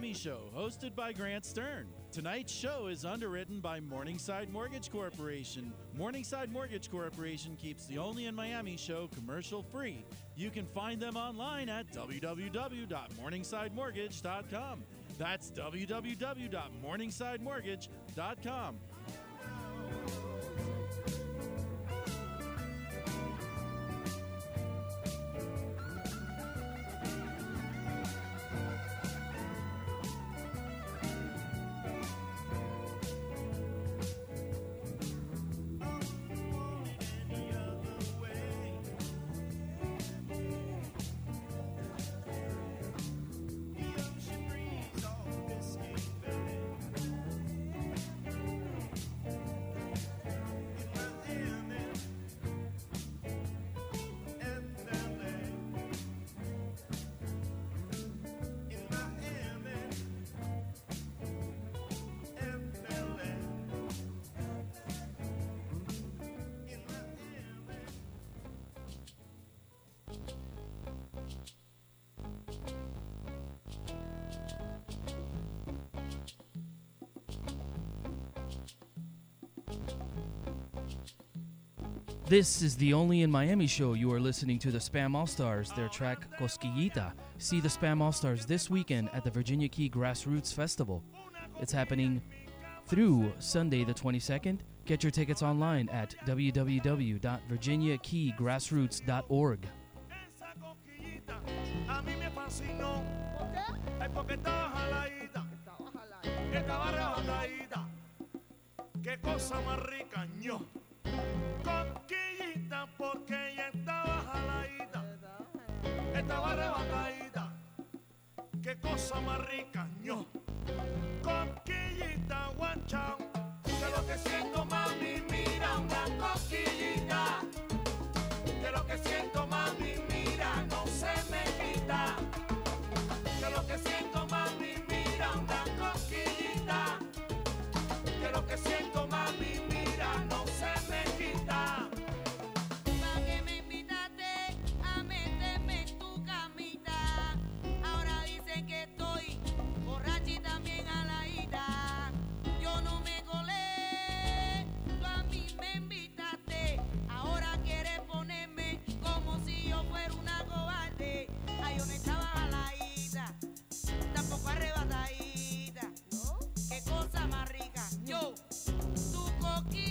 Miami show, hosted by Grant Stern. Tonight's show is underwritten by Morningside Mortgage Corporation. Morningside Mortgage Corporation keeps the Only in Miami show commercial free. You can find them online at www.morningsidemortgage.com. That's www.morningsidemortgage.com. This is the Only in Miami show. You are listening to the Spam All Stars, their track Cosquillita. See the Spam All Stars this weekend at the Virginia Key Grassroots Festival. It's happening through Sunday the 22nd. Get your tickets online at www.virginiakeygrassroots.org. estaba arrebatadita. Qué cosa más rica, ño. Cosquillita, tu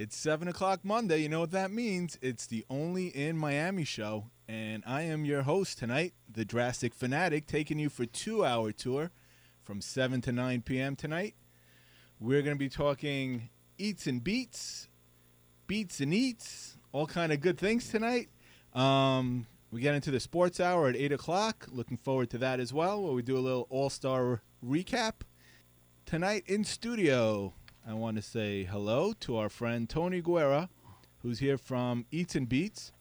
It's 7 o'clock Monday. You know what that means. It's the Only in Miami show. And I am your host tonight, the Drastic Fanatic, taking you for two hour tour from 7 to 9 p.m. tonight. We're going to be talking eats and beats, beats and eats, all kind of good things tonight. Um, we get into the sports hour at 8 o'clock. Looking forward to that as well, where we do a little all star recap. Tonight in studio, I want to say hello to our friend Tony Guerra, who's here from Eats and Beats.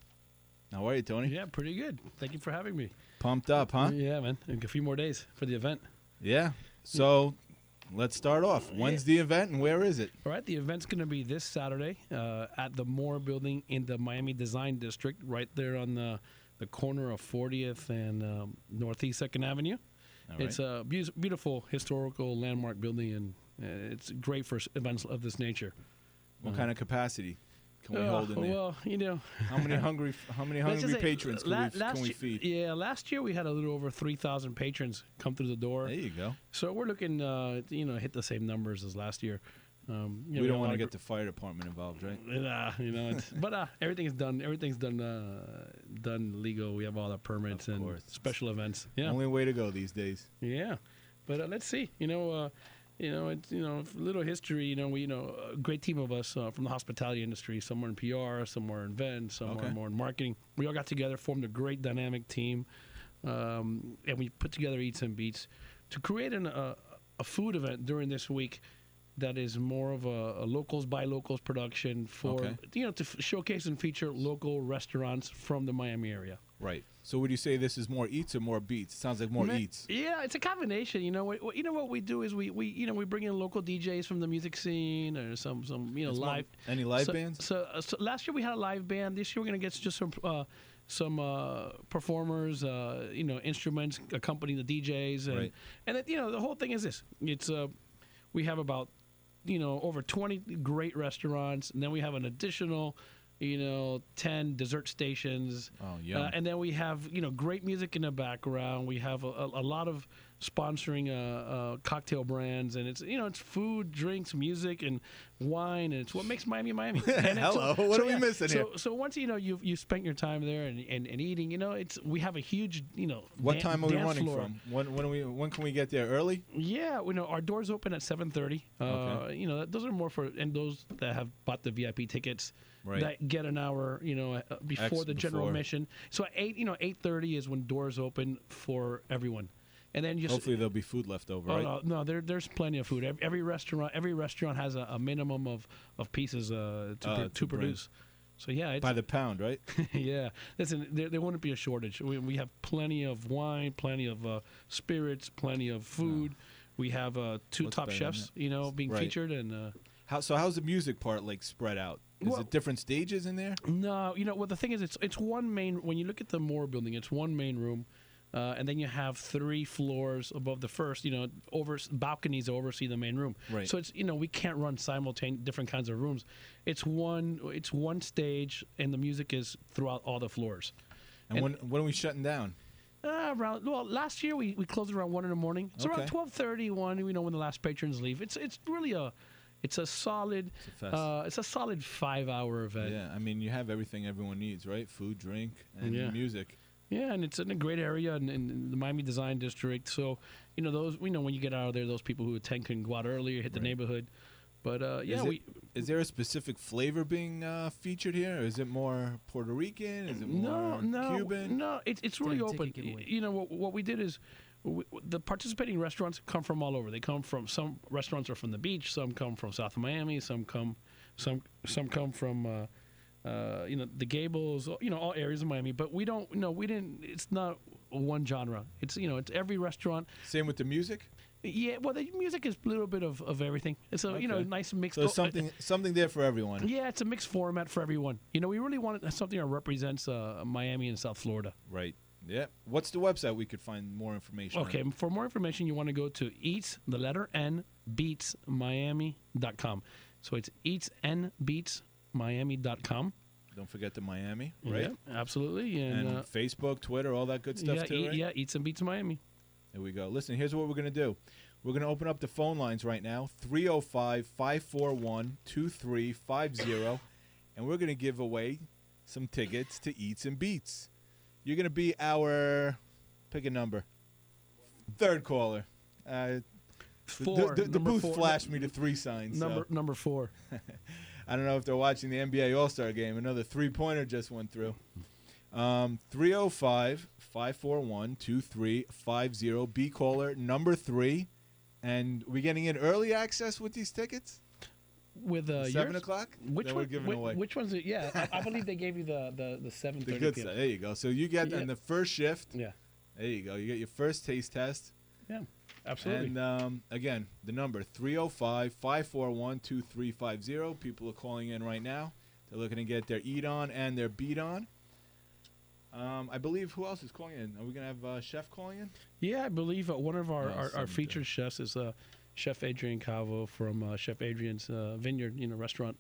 How are you, Tony? Yeah, pretty good. Thank you for having me. Pumped up, huh? Yeah, man. A few more days for the event. Yeah. So let's start off. When's the event and where is it? All right, the event's going to be this Saturday uh, at the Moore Building in the Miami Design District, right there on the the corner of 40th and um, Northeast Second Avenue. All It's a beau- beautiful historical landmark building, and uh, it's great for events of this nature. What kind of capacity can we Uh, hold in there? Well, you know, how many hungry how many hungry just say, patrons can, la- we, can we year- feed? Yeah, last year we had a little over 3,000 patrons come through the door. There you go. So we're looking, uh, you know, hit the same numbers as last year. Um, you know, we don't want to get the fire department involved, right? gr- Nah, you know, it's, but uh, everything's done. Everything's done. Uh, done legal. We have all the permits and special events. Yeah, Only way to go these days. yeah. But uh, let's see. You know, uh, you know, it's you know, a little history. You know, we you know, a great team of us uh, from the hospitality industry. Some are in PR, some are in events, some Okay. are more in marketing. We all got together, formed a great dynamic team, um, and we put together Eats and Beats to create an, uh, a food event during this week that is more of a, a locals by locals production for Okay. you know to f- showcase and feature local restaurants from the Miami area. Right. So would you say this is more eats or more beats? It sounds like more eats. Yeah, it's a combination. You know, what, you know what we do is we, we you know we bring in local DJs from the music scene or some some you know It's more- live any live so, bands? So, uh, so last year we had a live band. This year we're gonna get just some uh, some uh, performers, uh, you know, instruments accompanying the DJs, and Right. and it, you know the whole thing is this. It's uh, we have about you know over 20 great restaurants and then we have an additional you know 10 dessert stations Oh, yum. uh, and then we have you know great music in the background we have a, a, a lot of sponsoring uh, uh, cocktail brands and it's you know it's food drinks music and wine and it's what makes miami miami Hello, what are we missing so, here? so once you know you've, you've spent your time there and, and, and eating you know it's we have a huge you know What dan- time are we running floor. from? When when are we when can we get there? Early? Yeah, we know, our doors open at 7:30. Uh, Okay. You know, those are more for and those that have bought the VIP tickets Right. that get an hour, you know, uh, before Ex- the general before. admission. So at eight, you know, 8:30 is when doors open for everyone, and then you. s- Hopefully there'll be food left over, Oh, right? no, no, there, there's plenty of food. Every, every restaurant, every restaurant has a, a minimum of, of pieces uh, to, Uh, pr- to to produce. So yeah, it's, By the pound, right? yeah. Listen, there, there wouldn't be a shortage. We, we have plenty of wine, plenty of uh, spirits, plenty of food. We have uh, two What's top chefs, you know, being Right. featured, and uh, How so? How's the music part like spread out? Is Well- it different stages in there? no, you know, well, the thing is, it's it's one main. When you look at the Moore building, it's one main room. Uh, and then you have three floors above the first, you know, over balconies oversee the main room. Right. So it's you know we can't run simultaneous different kinds of rooms. It's one it's one stage, and the music is throughout all the floors. And, And- when when are we shutting down? Uh, around well, last year we, we closed around one in the morning. It's around Okay. twelve thirty one. We know when the last patrons leave. It's it's really a it's a solid It's a uh, it's a solid five hour event. yeah, I mean you have everything everyone needs, right? Food, drink, and Yeah. music. Yeah, and it's in a great area in, in the Miami Design District. So you know those we know when you get out of there, those people who attend can go out earlier, hit the Right. neighborhood. But uh, yeah, is, it- we is there a specific flavor being uh, featured here? Is it more Puerto Rican? Is it more no Cuban? no it's it's really Damn, take open. it. You know what what we did is. w the participating restaurants come from all over. They come from some restaurants are from the beach. Some come from South Miami. Some come some some come from uh, uh, you know the Gables. You know all areas of Miami. But we don't. No, we didn't. It's not one genre. It's you know it's every restaurant. Same with the music. Yeah, well, the music is a little bit of, of everything. It's a you know nice mix. So something something there for everyone. Yeah, it's a mixed format for everyone. You know, we really wanted something that represents uh, Miami and South Florida. Right. Yeah. What's the website we could find more information? on? Okay, for more information, you want to go to eats the letter N beats Miami.com. So it's eats N beats Miami.com. Don't forget the Miami, right? Yeah, absolutely. And, And uh, Facebook, Twitter, all that good stuff yeah, too, eat- right? yeah, eats and beats Miami. There we go. Listen, here's what we're going to do. We're going to open up the phone lines right now 305 541 2350. And we're going to give away some tickets to Eats and Beats. You're going to be our, pick a number, third caller. Uh, the- Four. The, the, the booth four. flashed me to three signs. so Number number four. I don't know if they're watching the NBA All Star game. Another three pointer just went through. Um, 305 541 2350. B caller number three. And we getting in early access with these tickets? With uh, Seven yours? o'clock? Which one? we're giving whi- away. Which one's it? Yeah, I, I believe they gave you the the the seven the good side. There you go. So you get Yeah. in the first shift. Yeah, There you go. You get your first taste test. yeah, absolutely. And um, again, the number 305 541 2350. People are calling in right now. They're looking to get their eat on and their beat on. Um, I believe who else is calling in? Are we gonna have uh, chef calling in? Yeah, I believe uh, one of our, our, our featured chefs is uh, Chef Adrianne Calvo from uh, Chef Adrianne's uh, Vineyard, you know, restaurant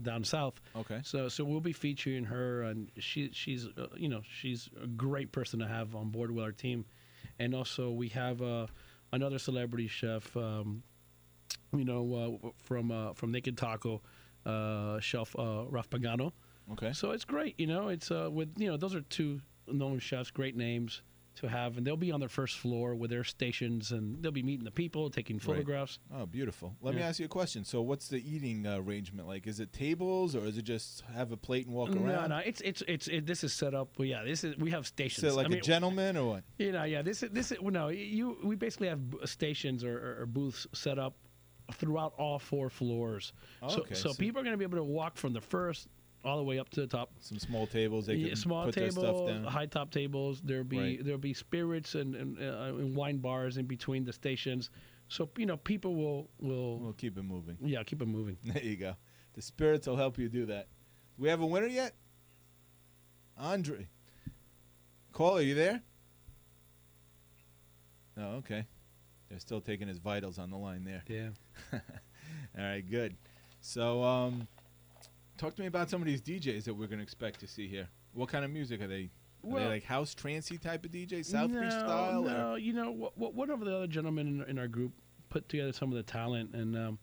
down south. Okay. So so we'll be featuring her, and she she's uh, you know she's a great person to have on board with our team, and also we have uh, another celebrity chef. Um, you know, uh, from uh, from Naked Taco, uh, Chef uh, Ralph Pagano. Okay. So it's great, you know. It's uh, with you know those are two known chefs, great names to have, and they'll be on their first floor with their stations, and they'll be meeting the people, taking photographs. Oh, beautiful. Let me ask you a question. So, what's the eating uh, arrangement like? Is it tables or is it just have a plate and walk No, around? no, no, it's it's it's it, this is set up. Well, yeah, this is we have stations. It like I a mean, gentleman or what? You know, yeah. This is this is well, no. You we basically have stations or, or, or booths set up throughout all four floors. so Okay, so so- people are going to be able to walk from the first all the way up to the top. Some small tables they Yeah, can small put their stuff tables, down. high top tables. There'll be Right. there'll be spirits and and, uh, and wine bars in between the stations. So you know, people will will We'll keep it moving. yeah keep it moving. There you go. The spirits will help you do that. We have a winner yet? Andre. Call, are you there? Oh, okay. They're still taking his vitals on the line there. Yeah. All right, good. So, um, talk to me about some of these DJs that we're going to expect to see here. What kind of music are they? Are they Well- like house trancey type of DJ, South Beach no, style? or- No, you know, what, what, one of the other gentlemen in, in our group put together some of the talent, and um,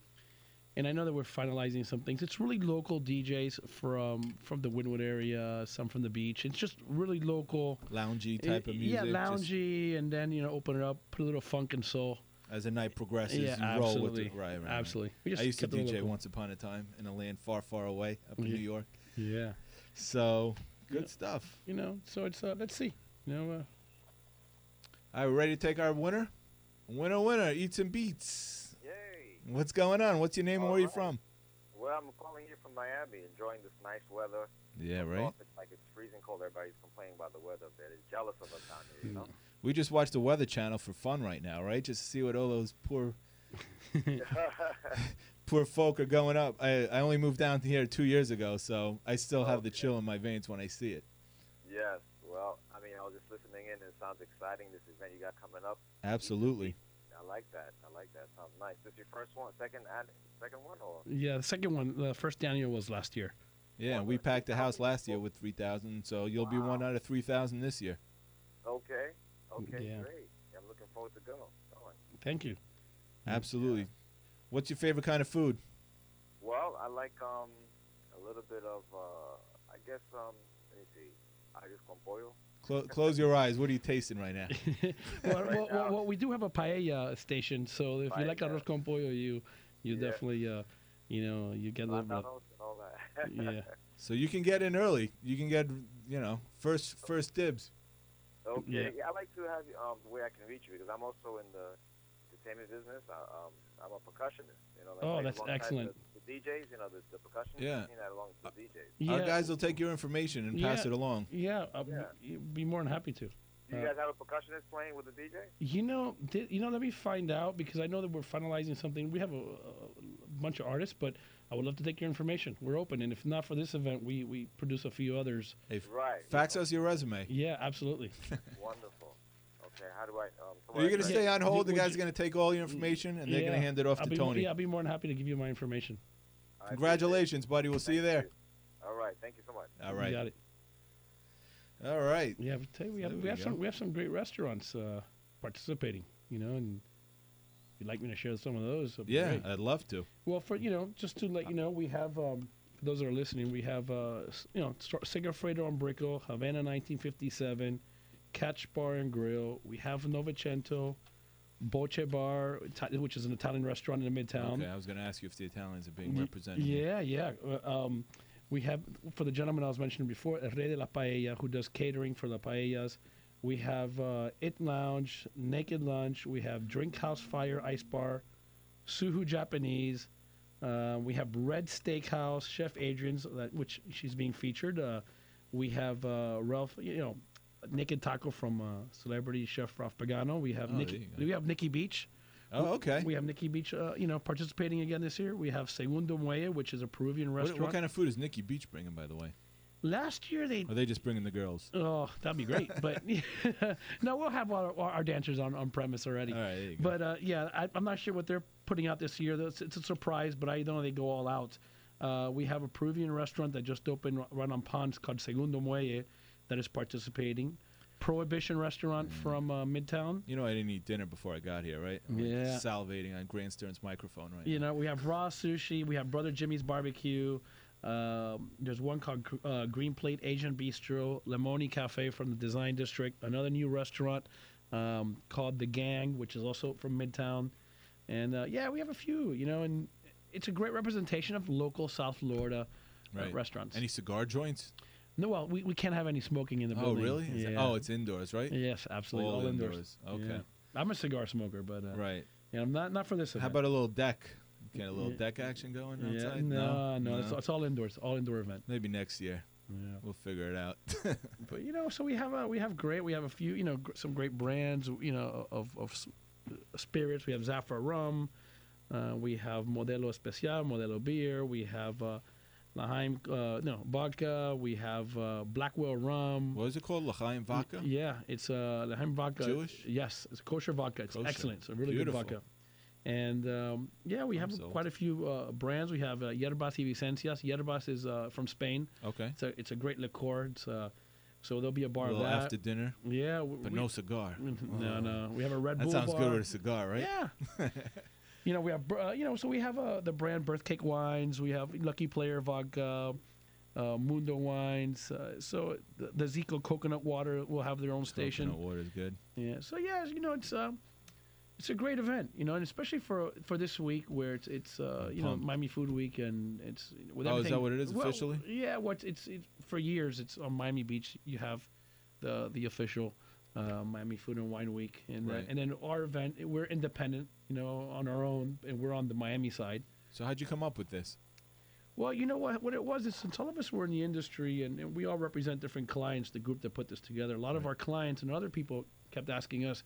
and I know that we're finalizing some things. It's really local DJs from from the Wynwood area, some from the beach. It's just really local. loungy type of Uh, music. Yeah, loungy, and then you know, open it up, put a little funk and soul. As the night progresses, yeah, you roll with absolutely, it. Right, right, right. absolutely. We just I used to DJ once upon a time in a land far, far away up in Yeah. New York. Yeah, So good Yeah. stuff. you know, so it's uh, let's see, you know, uh, All right, we're ready to take our winner. Winner, winner, eats and beats. Yay! What's going on? What's your name and All where you from? Well, I'm calling you from Miami, enjoying this nice weather. Yeah, right. It's like it's freezing cold. Everybody's complaining about the weather. They're jealous of us down here, you know? We just watched the Weather Channel for fun right now, right? Just to see what all those poor, poor folk are going up. I, I only moved down here two years ago, so I still have the chill in my veins when I see it. yes. Well, I mean, I was just listening in. and It sounds exciting. This event you got coming up. Absolutely. I like that. I like that. Sounds nice. This your first one, second, and second one, or yeah. The second one, the first Daniel was last year. Yeah, we packed the house last year with 3,000, so you'll be one out of 3,000 this year. Okay, okay, Yeah. great. I'm looking forward to go. Going. Thank you. Absolutely. What's your favorite kind of food? Well, I like um a little bit of uh I guess um let me see, arroz con pollo. Clo- close your eyes. What are you tasting right now? well, Right well, well, now. well, we do have a paella station, so if you like Paella. arroz con pollo, you you Yeah. definitely uh, you know you get a little bit. And all that. Yeah. So you can get in early. You can get, you know, first first dibs. Okay. Yeah. Yeah. I like to have um the way I can reach you because I'm also in the entertainment business. I, um, I'm a percussionist. You know. Like Oh, like that's excellent. The, the DJs, you know, the, the percussion. Yeah. You know, along with the DJs. Yeah, Our guys will take your information and pass Yeah. it along. yeah, I'll Yeah. Be, be more than happy to. Do you Uh, guys have a percussionist playing with the DJ? You know, di- you know. Let me find out because I know that we're finalizing something. We have a, a bunch of artists, but I would love to take your information. We're open, and if not for this event, we we produce a few others. Hey, Right. fax us your resume. Yeah, absolutely. Wonderful. Okay. How do I? Um, Are you I- going to stay on hold? The guys are going to take all your information and they're going to hand it off I'll to be, Tony. Yeah, I'll be more than happy to give you my information. I. Congratulations, buddy. We'll see you there. All right. Thank you so much. All You right. got it. All right. Yeah, I tell you, we have, we we have some we have some great restaurants uh, participating. You know, and if you'd like me to share some of those, that'd be Yeah, great. I'd love to. Well, for you know, just to let you know, we have um, for those that are listening, we have uh, you know Segafredo on Brickell, Havana 1957, Catch Bar and Grill. We have Novecento, Bocce Bar, which is an Italian restaurant in the Midtown. Okay, I was going to ask you if the Italians are being represented. Yeah, yeah. Uh, um, we have for the gentleman I was mentioning before, Rey de la Paella, who does catering for the paellas. We have uh, It Lounge, Naked Lunch. We have Drink House Fire Ice Bar, Suhu Japanese. Uh, we have Red Steakhouse, Chef Adrianne's, that, which she's being featured. Uh, we have uh, Ralph, you know, Naked Taco from uh, celebrity chef Ralph Pagano. We have Oh, Nikki. We have Nikki Beach. Oh, okay. We have Nikki Beach, uh, you know, participating again this year. We have Segundo Muelle, which is a Peruvian What, restaurant. what kind of food is Nikki Beach bringing, by the way? Last year they, are they just bringing the girls? oh, that'd be great. but no, we'll have our, our dancers on, on premise already. All right, there you go. But uh, yeah, I, I'm not sure what they're putting out this year. It's, it's a surprise, but I know they go all out. Uh, we have a Peruvian restaurant that just opened right on Ponce called Segundo Muelle that is participating. Prohibition restaurant from uh, Midtown. You know, I didn't eat dinner before I got here, right? I'm like, Yeah. salivating on Grant Stern's microphone right You now. know, we have raw sushi. We have Brother Jimmy's Barbecue. Um, there's one called uh, Green Plate Asian Bistro, Lemoni Cafe from the Design District. Another new restaurant um, called The Gang, which is also from Midtown. And uh, yeah, we have a few. You know, and it's a great representation of local South Florida uh, Right. restaurants. Any cigar joints? no, well, we, we can't have any smoking in the building. Oh, really? Is it- Yeah. oh, it's indoors, right? yes, absolutely, All all, indoors. indoors. Okay. Yeah. I'm a cigar smoker, but uh, Right. yeah, I'm not not for this. How about a little deck? Get a little deck action going Yeah, outside? no, no, It's, it's all indoors, all indoor event. Maybe next year. Yeah. We'll figure it out. But you know, so we have a we have great we have a few you know gr- some great brands you know of of s- spirits. We have Zafra rum, uh, we have Modelo Especial, Modelo beer. We have uh, Laheim uh, no vodka. We have uh, Blackwell rum. what is it called? Lahaim vodka? Yeah, it's uh, Laheim vodka. Jewish? Yes, it's kosher vodka. It's Kosher. excellent. It's a really Beautiful. good vodka. And um, yeah, we have quite a few uh, brands. We have uh, Yerbas y Vicencias. Yerbas is uh, from Spain. Okay. It's a it's a great liqueur. It's uh, so there'll be a A bar that. after dinner, yeah, w- but we- no cigar. no, no. We have a Red That Bull sounds bar. good with a cigar, right? Yeah. you know, we have uh, you know, so we have uh, the brand Birthcake Wines. We have Lucky Player Vodka, uh, Mundo Wines. Uh, so the, the Zico Coconut Water will have their own station. Coconut water is good. Yeah. So yeah, you know, it's um, it's a great event, you know, and especially for for this week where it's it's uh, you know. Miami Food Week and it's with Oh, is that what it is well, officially? Yeah. What it's it's for years. It's on Miami Beach. You have the the official. Uh, Miami Food and Wine Week, and Right. then, and then our event, we're independent, you know, on our own, and we're on the Miami side. So how'd you come up with this? Well, you know what? What it was is since all of us were in the industry and, and we all represent different clients, the group that put this together. A lot of our clients and other people kept asking us,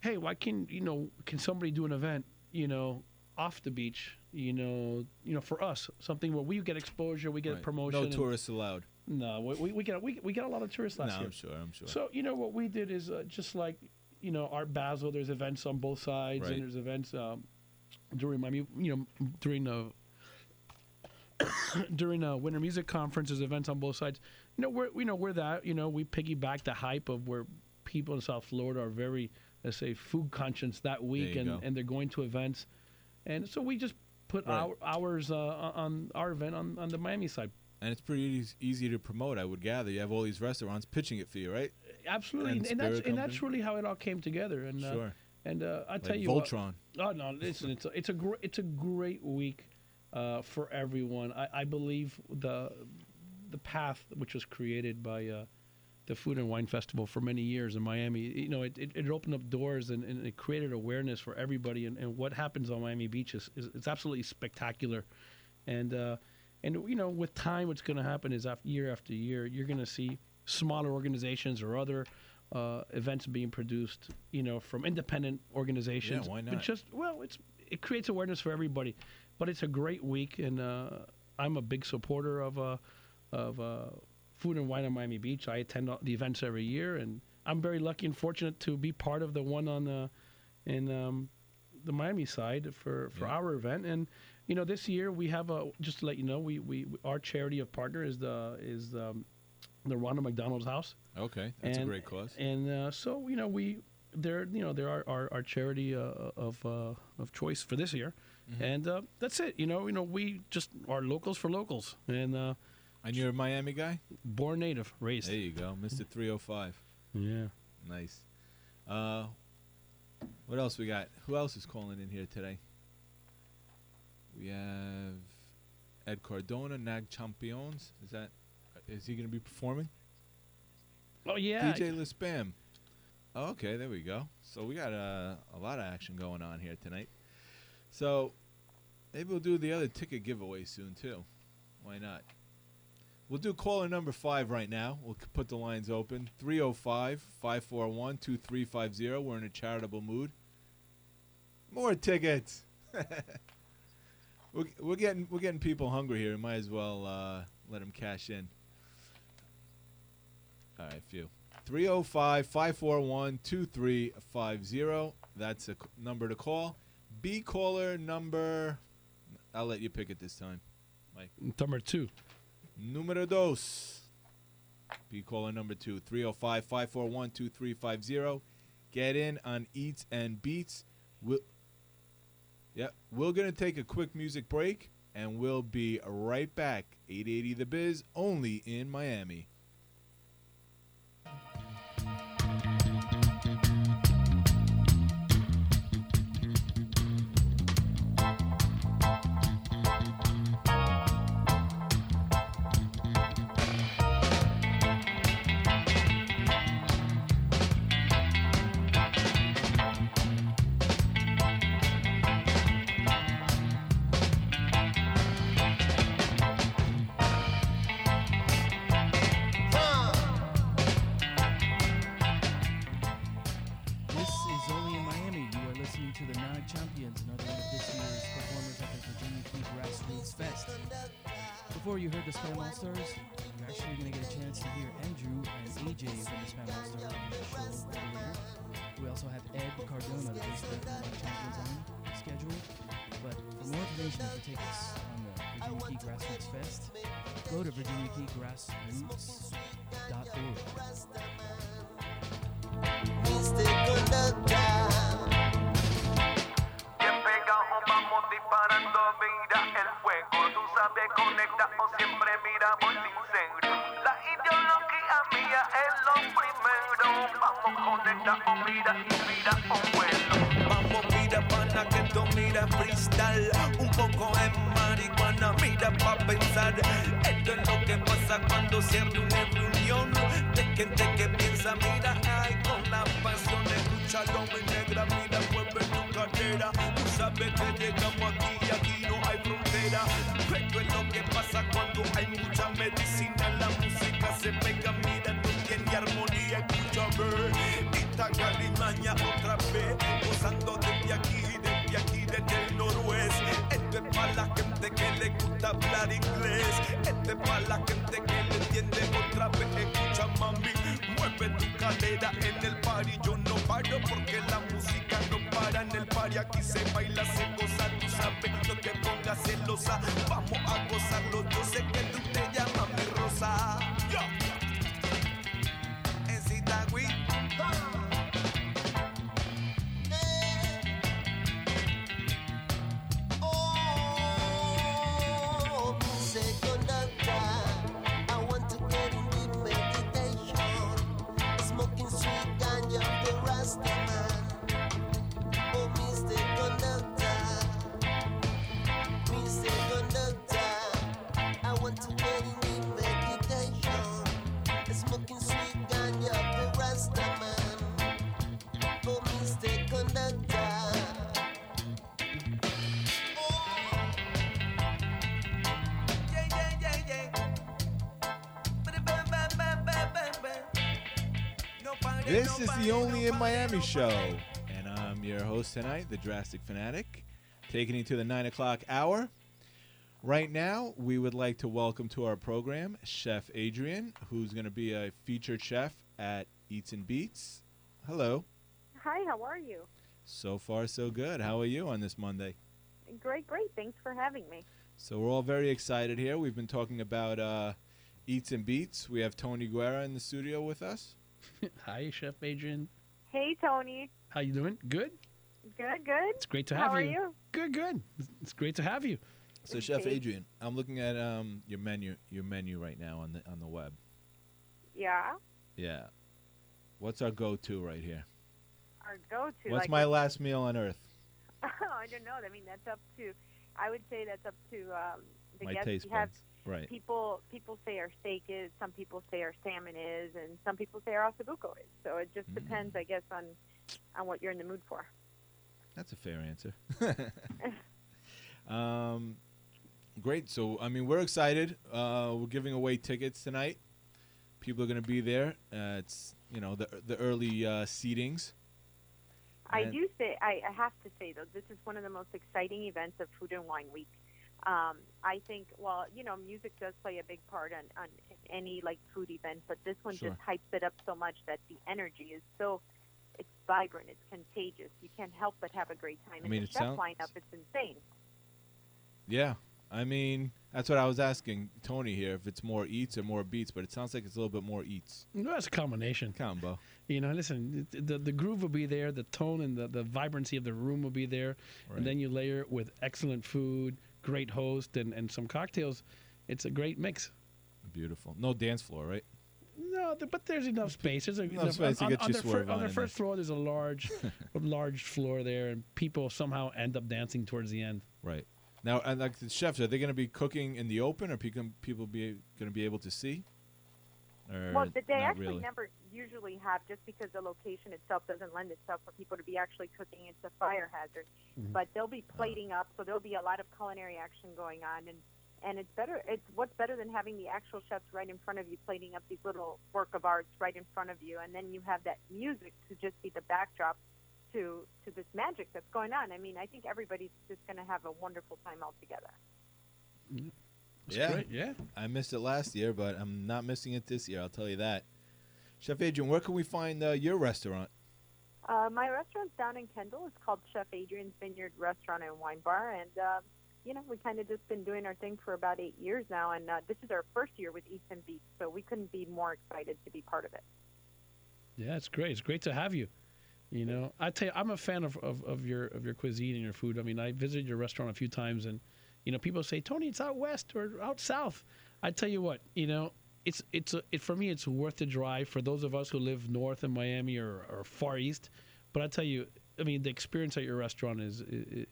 "Hey, why can you know can somebody do an event, you know, off the beach, you know, you know, for us something where we get exposure, we get Right. promotion." No and- tourists allowed. No, we, we, we get we, we get a lot of tourists No, last year. I'm sure. I'm sure. So you know what we did is uh, just like you know Art Basel. There's events on both sides, Right. and there's events um, during my you know during the during a winter music conference. There's events on both sides. You know we're you know we're that you know we piggyback the hype of where people in South Florida are very let's say food conscience that week, and go. and they're going to events, and so we just put Right. our hours uh, on our event on, on the Miami side. and it's pretty easy, easy to promote, I would gather. You have all these restaurants pitching it for you, right? Absolutely, And and, that's and that's really how it all came together. And uh, sure. and uh, I tell Like you, what, Voltron. Oh no! Listen, it's a, it's a great it's a great week uh, for everyone. I, I believe the the path which was created by uh, the Food and Wine Festival for many years in Miami. You know, it, it, it opened up doors and, and it created awareness for everybody. And, and what happens on Miami Beach is, is it's absolutely spectacular. And uh, and you know, with time, what's going to happen is after year after year, you're going to see smaller organizations or other uh, events being produced. You know, from independent organizations. Yeah, why But not? just well, it's it creates awareness for everybody. But it's a great week, and uh, I'm a big supporter of uh, of uh, food and wine on Miami Beach. I attend all the events every year, and I'm very lucky and fortunate to be part of the one on the in um, the Miami side for, for Yeah. our event. And you know, this year we have a just to let you know, we, we our charity of partner is the is um, the Ronald McDonald's House, Okay, that's and- a great cause. and uh, so you know we they're you know they're our, our, our charity uh, of uh, of choice for this year. Mm-hmm. And uh, that's it. You know, you know, we just are locals for locals, and uh, And you're a Miami guy? born native, raised. There you go, Mr. 305. Yeah. Nice. Uh, what else we got? Who else is calling in here today? We have Ed Cardona, Nag Champayons. Is that? Is he going to be performing? Oh yeah. DJ LaSpam. Oh, okay, there we go. So we got uh, a lot of action going on here tonight. So maybe we'll do the other ticket giveaway soon too. Why not? We'll do caller number five right now. We'll put the lines open 305 541 2350. We're in a charitable mood. More tickets. we're, we're getting we're getting people hungry here. We might as well uh, let them cash in. All right, few. 305 541 2350. That's a number to call. B caller number. I'll let you pick it this time. Mike. Number two. Número dos. Be caller number two, 305 541 2350. Get in on Eats and Beats. We'll, yep, we're going to take a quick music break and we'll be right back. 880 The Biz, only in Miami. This is the Only in Miami show, and I'm your host tonight, the Drastic Fanatic, taking you to the 9 o'clock hour. Right now, we would like to welcome to our program Chef Adrianne, who's going to be a featured chef at Eats and Beats. Hello. Hi, how are you? So far, so good. How are you on this Monday? Great, great. Thanks for having me. So we're all very excited here. We've been talking about uh, Eats and Beats. We have Tony Guerra in the studio with us. Hi, Chef Adrianne. Hey, Tony. How you doing? Good. Good, good. It's great to have you. How are you. you? Good, good. It's great to have you. So, Chef Adrianne, I'm looking at um, your menu, your menu right now on the on the web. Yeah. Yeah. What's our go-to right here? Our go-to. What's like my what- last meal on earth? I don't know. I mean, that's up to. I would say that's up to um, the my guests. taste we have buds. Right. people. People say our steak is. Some people say our salmon is, and some people say our ossobuco is. So it just depends, Mm. I guess, on on what you're in the mood for. That's a fair answer. um, great. So, I mean, we're excited. Uh, we're giving away tickets tonight. People are going to be there. Uh, it's you know the the early uh, seatings. I And- do say I, I have to say though this is one of the most exciting events of Food and Wine Week. Um, I think well you know music does play a big part on, on any like food event, but this one Sure. just hypes it up so much that the energy is so it's vibrant, it's contagious. You can't help but have a great time. I And mean, the it chef sounds- lineup it's insane. Yeah. I mean, that's what I was asking Tony here if it's more eats or more beats, but it sounds like it's a little bit more eats. No, it's a combination. Combo. You know, listen, the the groove will be there, the tone and the, the vibrancy of the room will be there, Right. and then you layer it with excellent food, great host, and, and some cocktails. It's a great mix. Beautiful. No dance floor, right? No, th- but there's enough space. There's a, Enough space to on, get on you the fir- on on the first floor. There's a large, a large floor there, and people somehow end up dancing towards the end. Right. Now, and like the chefs, are they going to be cooking in the open, or people people be going to be able to see? Or Well, th- they actually really? never usually have, just because the location itself doesn't lend itself for people to be actually cooking. It's a fire hazard. Mm-hmm. But they'll be plating up, so there'll be a lot of culinary action going on, and and it's better. It's what's better than having the actual chefs right in front of you plating up these little work of arts right in front of you, and then you have that music to just be the backdrop to to this magic that's going on. I mean, I think everybody's just going to have a wonderful time all together. It's Yeah. great, yeah. I missed it last year, but I'm not missing it this year. I'll tell you that. Chef Adrianne, where can we find uh, your restaurant? Uh, my restaurant's down in Kendall. It's called Chef Adrianne's Vineyard Restaurant and Wine Bar, and uh, you know we kind of just been doing our thing for about eight years now, and uh, this is our first year with Eats and Beats, so we couldn't be more excited to be part of it. Yeah, it's great. It's great to have you. You know, I tell you, I'm a fan of, of, of your of your cuisine and your food. I mean, I visited your restaurant a few times, and you know, people say, Tony, it's out west or out south. I tell you what, you know, it's it's a, it for me, it's worth the drive for those of us who live north in Miami or, or far east. But I tell you, I mean, the experience at your restaurant is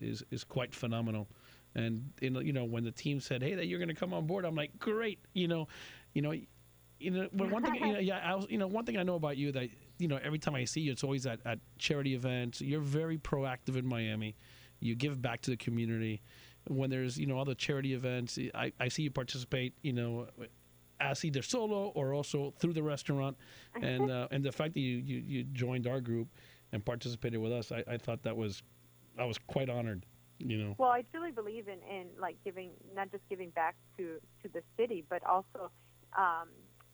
is is quite phenomenal. And you know, you know, when the team said, "Hey, that you're going to come on board," I'm like, "Great!" You know, you know, you know, but one thing, you know, yeah, I was, you know, one thing I know about you that you know, every time I see you, it's always at, at charity events. You're very proactive in Miami. You give back to the community. When there's you know other charity events, I, I see you participate. You know, as either solo or also through the restaurant, and uh, and the fact that you, you you joined our group and participated with us, I, I thought that was, I was quite honored. You know. Well, I truly believe in, in like giving, not just giving back to, to the city, but also um,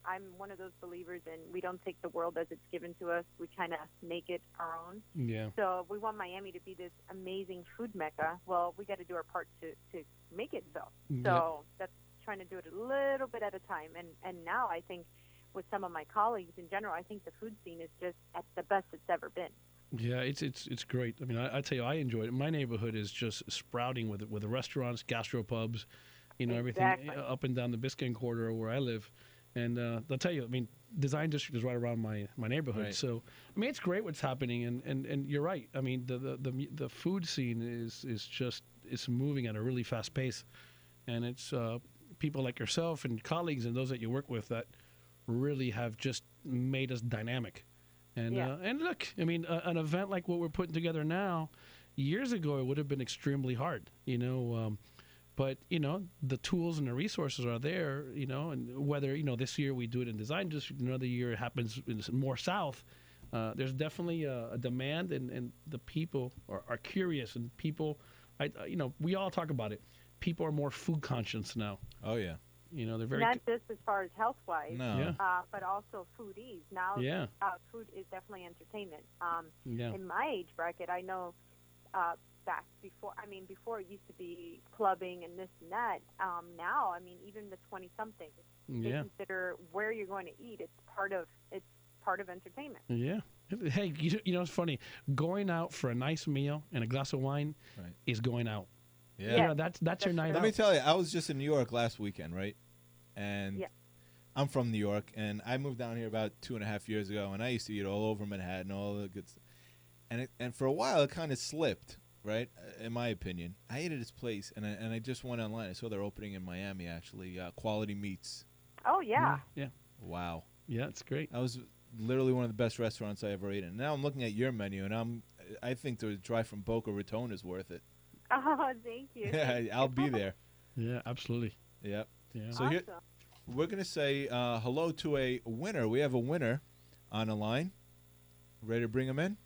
I'm one of those believers in we don't take the world as it's given to us. We kind of make it our own. Yeah. So we want Miami to be this amazing food mecca. Well, we got to do our part to, to make it so. Yeah. So that's trying to do it a little bit at a time. And and now I think with some of my colleagues in general, I think the food scene is just at the best it's ever been. Yeah, it's it's it's great. I mean, I, I tell you, I enjoy it. My neighborhood is just sprouting with with the restaurants, gastropubs, you know, everything Exactly. uh, up and down the Biscayne corridor where I live. And uh, I'll tell you, I mean, Design District is right around my, my neighborhood. Right. So I mean, it's great what's happening, and, and, and you're right. I mean, the, the the the food scene is is just it's moving at a really fast pace, and it's uh, people like yourself and colleagues and those that you work with that really have just made us dynamic. And Yeah. uh, and look, I mean, uh, an event like what we're putting together now, years ago it would have been extremely hard, you know. Um, but you know, the tools and the resources are there, you know. And whether you know this year we do it in design district, another year it happens in more south. Uh, there's definitely a, a demand, and, and the people are, are curious, and people, I, uh, you know, we all talk about it. People are more food conscious now. Oh yeah. You know, they're very Not just as far as health wise, No. Yeah. uh, but also foodies. Now, Yeah. uh, food is definitely entertainment. Um, yeah. in my age bracket, I know uh, back before. I mean, before it used to be clubbing and this and that. Um, now, I mean, even the twenty somethings, they consider where you're going to eat. It's part of it's part of entertainment. Yeah. Hey, you, you know it's funny. Going out for a nice meal and a glass of wine Right. is going out. Yeah. You know, that's that's your That's night Let out. me tell you, I was just in New York last weekend, right? And Yeah. I'm from New York, and I moved down here about two and a half years ago, and I used to eat all over Manhattan, all the good stuff. And it, and for a while, it kind of slipped, right? uh, In my opinion, I ate at his place, and I, and I just went online. I saw they're opening in Miami, actually. Uh, Quality Meats. Oh yeah. Yeah. Wow, Yeah, it's great. that was literally one of the best restaurants I ever ate in. Now I'm looking at your menu, and I'm I think the drive from Boca Raton is worth it. Oh, thank you. Yeah, I'll be there. Yeah, absolutely. Yep. Yeah. So here, we're going to say uh, hello to a winner. We have a winner on the line. Ready to bring him in?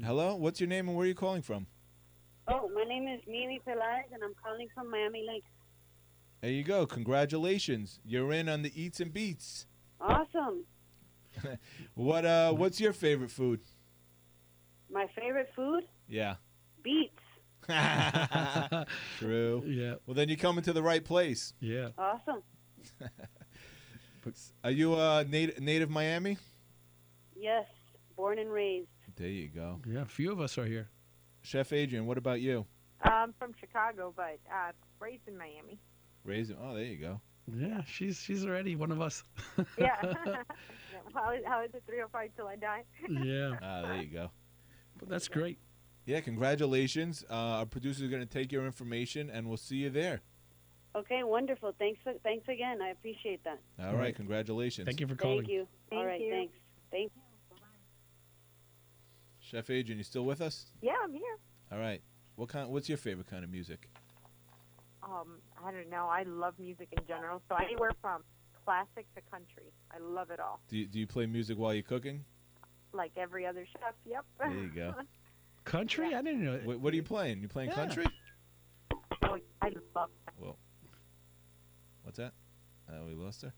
Hello? Hello. What's your name and where are you calling from? Oh, my name is Mimi Pelaz, and I'm calling from Miami Lakes. There you go. Congratulations. You're in on the Eats and Beats. Awesome. What uh what's your favorite food? My favorite food? Yeah. Beets. True. Yeah. Well, then you're coming to the right place. Yeah. Awesome. Are you uh, native native Miami? Yes. Born and raised. There you go. Yeah. A few of us are here. Chef Adrianne, what about you? I'm from Chicago, but uh, raised in Miami. Raised in, Oh, there you go. Yeah, she's she's already one of us. Yeah. how, is, how is it 305 till I die? yeah. Ah, there you go. But that's great. Yeah, congratulations. Uh, our producer is going to take your information, and we'll see you there. Okay, wonderful. Thanks. Thanks again. I appreciate that. All All right. right. Congratulations. Thank you for calling. Thank you. All Thank right. you. Thanks. Thank Chef Adrianne, you still with us? Yeah, I'm here. All right. What kind? What's your favorite kind of music? Um, I don't know. I love music in general, so anywhere from classic to country, I love it all. Do you, do you play music while you're cooking? Like every other chef. Yep. There you go. Country? I didn't know. What, what are you playing? You playing Yeah. country? Oh, I love. Well, what's that? Uh, we lost her.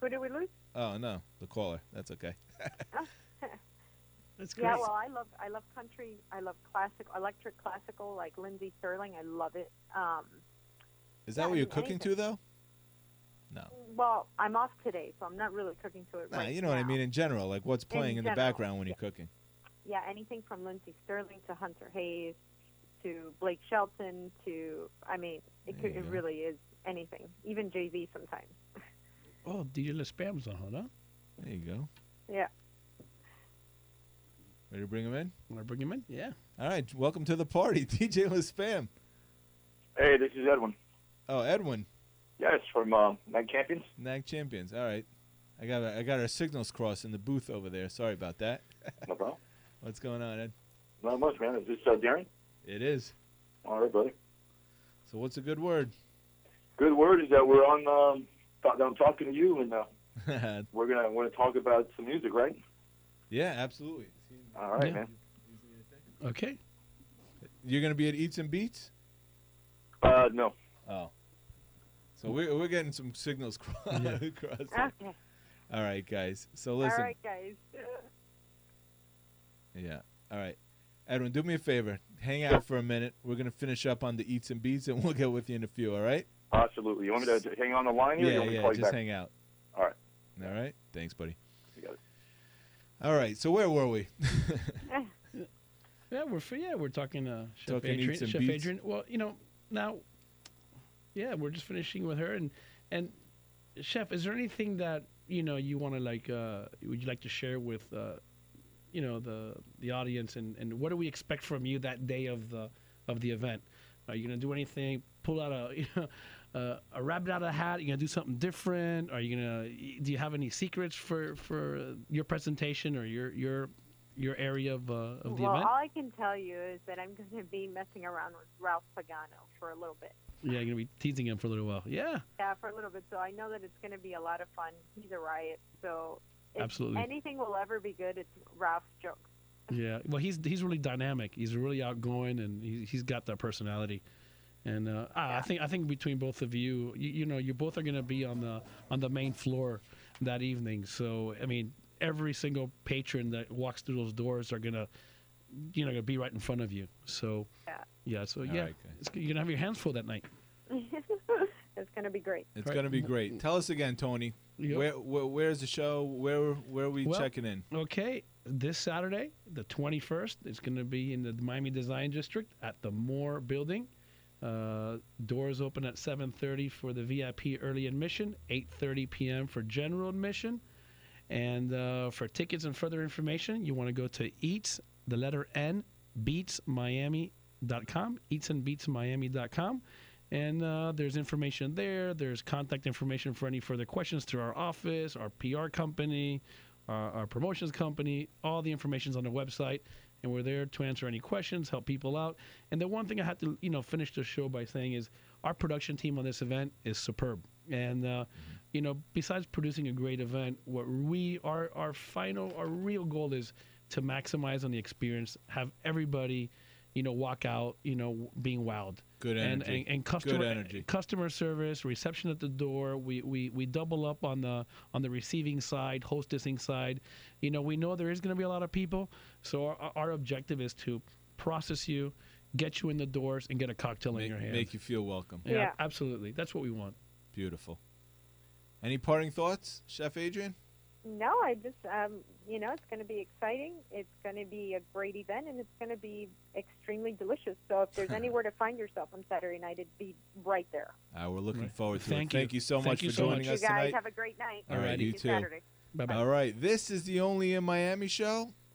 Who did we lose? Oh no, the caller. That's okay. That's great. Yeah, well, I love I love country. I love classic, electric classical, like Lindsey Stirling. I love it. Um, Is that Yeah, what you're cooking anything. to though? No. well, I'm off today, so I'm not really cooking to it Nah, right you know what I mean in general, like what's playing in, the general, background when you're cooking. Yeah, anything from Lindsey Stirling to Hunter Hayes to Blake Shelton to I mean, it could, it really is anything. Even Jay Z sometimes. oh, DJ LaSpam's on, huh? There you go. Yeah. Ready to bring him in? Want to bring him in? Yeah. All right. Welcome to the party, DJ LaSpam. Hey, this is Edwin. Oh, Edwin, Yes, from uh, Nag Champayons. Nag Champayons. All right. I got I got our signals crossed in the booth over there. Sorry about that. No problem. What's going on, Ed? Not much, man. Is this uh, Darren? It is. All right, brother. So what's a good word? Good word is that we're on. Um, th- I'm talking to you, and uh, we're gonna want to talk about some music, right? yeah, absolutely. All right, Yeah. man. Okay. You're gonna be at Eats and Beats? Uh, no. Oh. So we're we're getting some signals cro- Yeah. crossed. Okay. All right, guys. So listen. All right, guys. Yeah. All right. Edwin, do me a favor. Hang out for a minute. We're gonna finish up on the Eats and Beats, and we'll get with you in a few. All right? Absolutely. You want me to hang on the line here? or you Yeah, want me to yeah. call you Just back? hang out. All right. All right. Thanks, buddy. You got it. All right. So where were we? Yeah, we're for, yeah we're talking uh, Chef Talking Adrianne. Chef beats. Adrianne. Well, you know now. Yeah, we're just finishing with her and and Chef, is there anything that you know you want to like? Uh, would you like to share with uh, you know the the audience and and what do we expect from you that day of the of the event? Are you gonna do anything? Pull out a you know. Uh, a rabbit out of a hat? you gonna do something different? Are you gonna? Do you have any secrets for for your presentation or your your your area of uh, of the well, event? all I can tell you is that I'm going to be messing around with Ralph Pagano for a little bit. Yeah, you're gonna be teasing him for a little while. Yeah, Yeah, for a little bit. So I know that it's going to be a lot of fun. He's a riot. So if Absolutely. anything will ever be good, it's Ralph's jokes. yeah. Well, he's he's really dynamic. He's really outgoing, and he, he's got that personality. And uh, I I think I think between both of you, you, you know, you both are gonna be on the on the main floor that evening. So I mean, every single patron that walks through those doors are gonna, you know, gonna be right in front of you. So Yeah. yeah. So All yeah, right, guys. it's, you're gonna have your hands full that night. it's going to be great. It's Right. gonna be great. Tell us again, Tony. Yep. Where, where where's the show? Where where are we Well- checking in? Okay, this Saturday, the 21st, it's going to be in the Miami Design District at the Moore Building. Uh, doors open at 7:30 for the VIP early admission, 8:30 p.m. for general admission. And uh, for tickets and further information, you want to go to Eats, the letter N, beatsmiami.com, eatsandbeatsmiami.com. And uh, there's information there. There's contact information for any further questions through our office, our PR company, our, our promotions company. All the information's on the website, and we're there to answer any questions, help people out. And the one thing I had to, you know, finish the show by saying is our production team on this event is superb. And uh, you know, besides producing a great event, what we our our final our real goal is to maximize on the experience, have everybody, you know, walk out, you know, being wowed. Good And, energy. and, and customer Good energy. customer service, reception at the door. We, we we double up on the on the receiving side, hostessing side. You know, we know there is going to be a lot of people, so our, our objective is to process you, get you in the doors, and get a cocktail in your hand. make you feel welcome. yeah, Yeah. absolutely. That's what we want. Beautiful. Any parting thoughts, Chef Adrianne? No, I just, um, you know, it's going to be exciting. It's going to be a great event, and it's going to be extremely delicious. So if there's anywhere to find yourself on Saturday night, it'd be right there. Uh, we're looking Right. forward to Thank it. you. Thank you so Thank much you for so joining much. You guys tonight. have a great night. All right, you too. Saturday. Bye bye. All right, this is the Only in Miami show,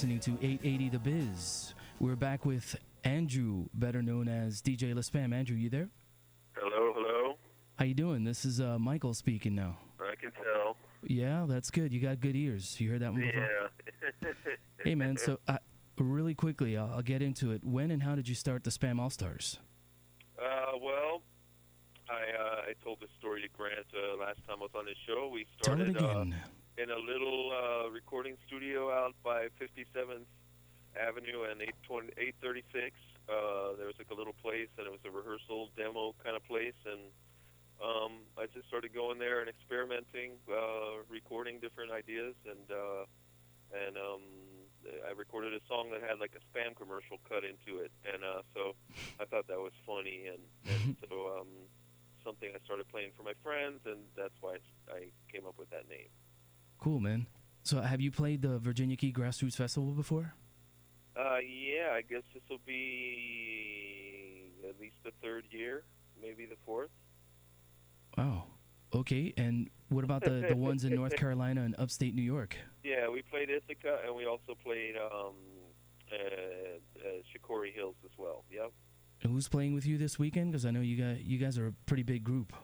Listening to 880 The Biz. We're back with Andrew, better known as DJ LaSpam. Andrew, you there? Hello, hello. How you doing? This is uh, Michael speaking now. I can tell. Yeah, that's good. You got good ears. You heard that one before? Yeah. Hey, man. So, uh, really quickly, I'll, I'll get into it. When and how did you start the Spam All Stars? Uh, well, I uh, I told this story to Grant uh, last time I was on his show. We Tell started it again. Uh, in a little uh, recording studio out by 57th Avenue and 820, 836. Uh, there was like a little place, and it was a rehearsal demo kind of place, and um, I just started going there and experimenting, uh, recording different ideas, and uh, and um, I recorded a song that had like a spam commercial cut into it, and uh, so I thought that was funny, and, and so um, something I started playing for my friends, and that's why I came up with that name. Cool, man. So, have you played the Virginia Key Grassroots Festival before? Uh, yeah, I guess this will be at least the third year, maybe the fourth. Wow. Okay. And what about the, the ones in North Carolina and upstate New York? Yeah, we played Ithaca, and we also played um, uh, uh, Shakori Hills as well. Yep. And who's playing with you this weekend? Because I know you guys, you guys are a pretty big group.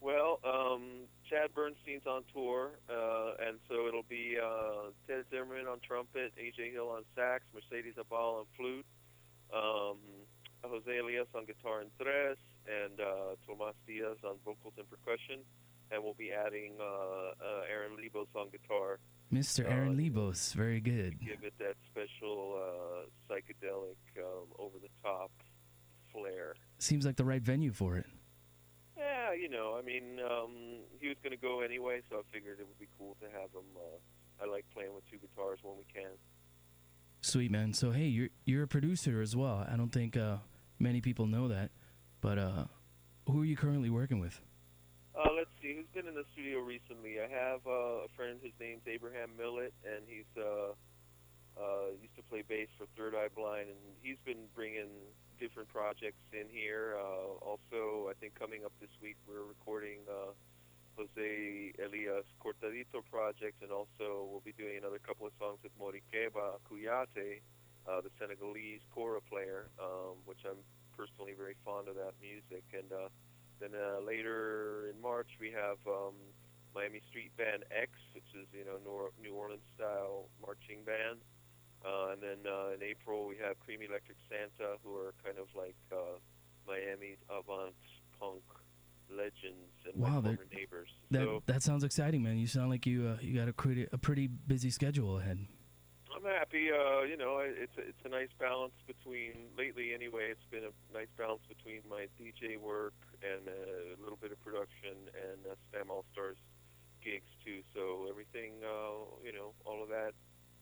Well, um, Chad Bernstein's on tour, uh, and so it'll be uh, Ted Zimmerman on trumpet, AJ Hill on sax, Mercedes Abal on flute, um, Jose Elias on guitar and tres, and uh, Tomas Diaz on vocals and percussion. And we'll be adding uh, uh, Aaron Lebos on guitar. Mr. Aaron Lebos, very good. Give it that special uh, psychedelic, um, over the top flair. Seems like the right venue for it. Yeah, you know, I mean, um, he was going to go anyway, so I figured it would be cool to have him. Uh, I like playing with two guitars when we can. Sweet man. So hey, you're you're a producer as well. I don't think uh, many people know that, but uh, who are you currently working with? Uh, let's see, who's been in the studio recently? I have uh, a friend. His name's Abraham Millett, and he's uh, uh, used to play bass for Third Eye Blind, and he's been bringing different projects in here. Uh, also, I think coming up this week, we're recording uh, Jose Elias Cortadito project, and also we'll be doing another couple of songs with Morikeba Kuyate, uh, the Senegalese kora player, um, which I'm personally very fond of that music. And uh, then uh, later in March, we have um, Miami Street Band X, which is you know New Orleans style marching band. Uh, and then uh, in April, we have Kreamy 'Lectric Santa, who are kind of like uh, Miami's avant punk legends and Wow, my former neighbors. That so that sounds exciting, man. You sound like you uh, you got a pretty a pretty busy schedule ahead. I'm happy. Uh, you know, it's a, it's a nice balance between lately. Anyway, it's been a nice balance between my DJ work and uh, a little bit of production and uh, Spam All Stars gigs too. So everything, uh, you know, all of that